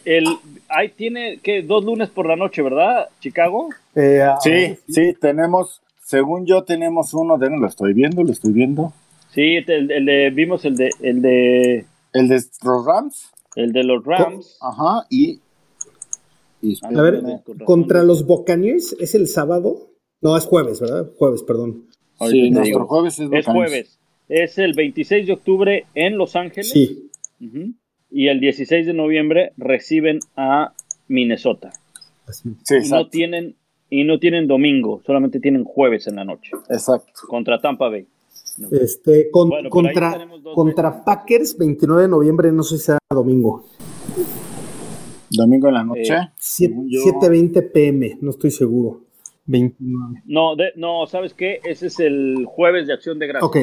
E: el, ahí tiene que dos lunes por la noche, ¿verdad? Chicago.
F: Eh, ah, sí, sí, tenemos, según yo tenemos uno de, lo estoy viendo, lo estoy viendo.
E: Sí, el, de, vimos el de, el de.
F: El de los Rams.
E: El de los Rams.
F: Ajá, y Y
E: A
D: ver, contra los Buccaneers es el sábado. No, es jueves, ¿verdad? Jueves, perdón.
F: sí, nuestro
E: digo.
F: jueves es,
E: Es jueves. Es el 26 de octubre en Los Ángeles.
D: Sí.
E: Y el 16 de noviembre reciben a Minnesota.
F: Sí,
E: Y no
F: exacto.
E: tienen y no tienen domingo, solamente tienen jueves en la noche
F: exacto.
E: contra Tampa Bay. No.
D: Este, con-
E: Bueno,
D: contra, contra. Packers, 29 de noviembre, no sé si sea domingo.
F: Domingo en la noche.
E: Eh,
D: Siete-
F: Según yo.
D: 7:20 pm, no estoy seguro. 29.
E: No, de- no, ¿sabes qué? Ese es el jueves de acción de gracias.
D: Ok.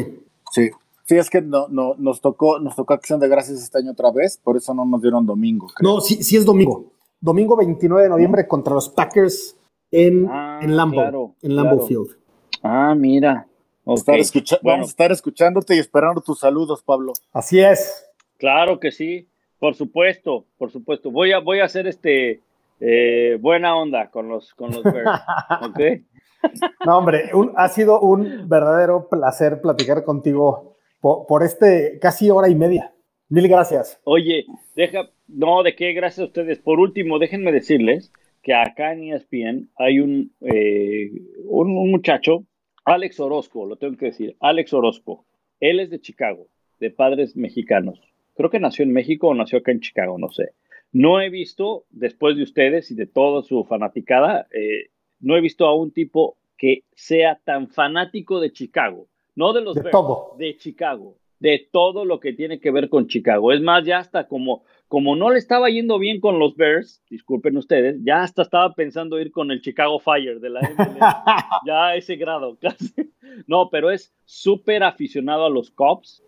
F: Sí. Sí, es que no, no, nos tocó, nos tocó acción de gracias este año otra vez, por eso no nos dieron domingo. creo.
D: No, sí, sí es domingo. Domingo 29 de noviembre contra los Packers en,
E: Ah,
D: en Lambeau,
E: claro,
D: en
E: claro.
D: Field.
E: Ah, mira. Ok.
F: Estar escucha-
E: Bueno,
F: Vamos a estar escuchándote y esperando tus saludos, Pablo.
D: Así es.
E: claro que sí. Por supuesto, por supuesto. Voy a, voy a hacer este eh, buena onda con los, con los Bears. ¿Ok?
D: No, hombre, un- ha sido un verdadero placer platicar contigo por, por este casi hora y media. Mil gracias.
E: Oye, deja, no, de qué, gracias a ustedes. Por último, déjenme decirles que acá en ESPN hay un, eh, un, un muchacho, Alex Orozco, lo tengo que decir, Alex Orozco. Él es de Chicago, de padres mexicanos. Creo que nació en México o nació acá en Chicago, no sé. No he visto, después de ustedes y de toda su fanaticada, eh, no he visto a un tipo que sea tan fanático de Chicago, no de los
D: De
E: Bears,
D: todo.
E: de Chicago, de todo lo que tiene que ver con Chicago. Es más, ya hasta como, como no le estaba yendo bien con los Bears, disculpen ustedes, ya hasta estaba pensando ir con el Chicago Fire de la MLS, ya a ese grado, casi. No, pero es súper aficionado a los Cubs,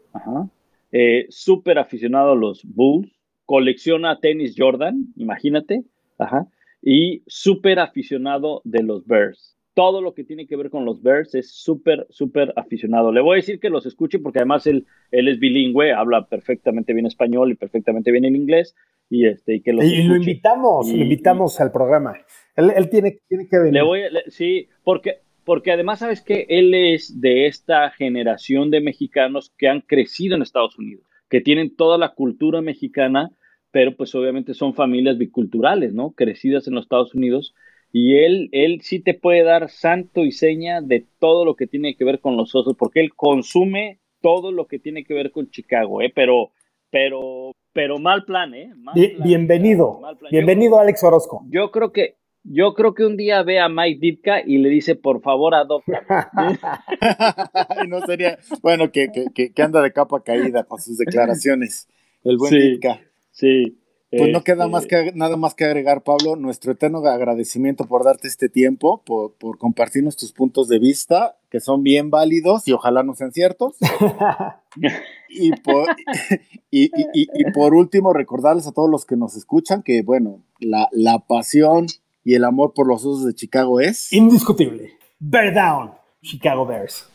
E: eh, súper aficionado a los Bulls, colecciona tenis Jordan, imagínate, ajá, y súper aficionado de los Bears. Todo lo que tiene que ver con los Bears es súper, súper aficionado. Le voy a decir que los escuche porque además él, él es bilingüe, habla perfectamente bien español y perfectamente bien en inglés, y, este, y que los
D: Y, lo invitamos,
E: Y-
D: lo invitamos al programa. Él, él tiene, tiene que venir.
E: Le voy a- le- sí, porque, porque además sabes que él es de esta generación de mexicanos que han crecido en Estados Unidos, que tienen toda la cultura mexicana, pero pues obviamente son familias biculturales, ¿no? Crecidas en los Estados Unidos. Y él, él sí te puede dar santo y seña de todo lo que tiene que ver con los osos, porque él consume todo lo que tiene que ver con Chicago, ¿eh? Pero, pero, pero mal plan, ¿eh? Mal
D: Bien-
E: plan,
D: bienvenido.
E: mal plan. Yo-
D: Bienvenido, Alex Orozco.
E: yo creo que yo creo que un día ve a Mike Ditka y le dice, por favor, adopta.
F: Ay, no sería, bueno, que, que, que, anda de capa caída con sus declaraciones. El buen
E: Sí.
F: Ditka.
E: Sí.
F: Pues no queda
E: Este,
F: más que, nada más que agregar, Pablo, nuestro eterno agradecimiento por darte este tiempo, por, por compartirnos tus puntos de vista, que son bien válidos y ojalá no sean ciertos. Y por, y, y- y- y por último, recordarles a todos los que nos escuchan que, bueno, la, la pasión y el amor por los osos de Chicago es...
D: Indiscutible. Bear down, Chicago Bears.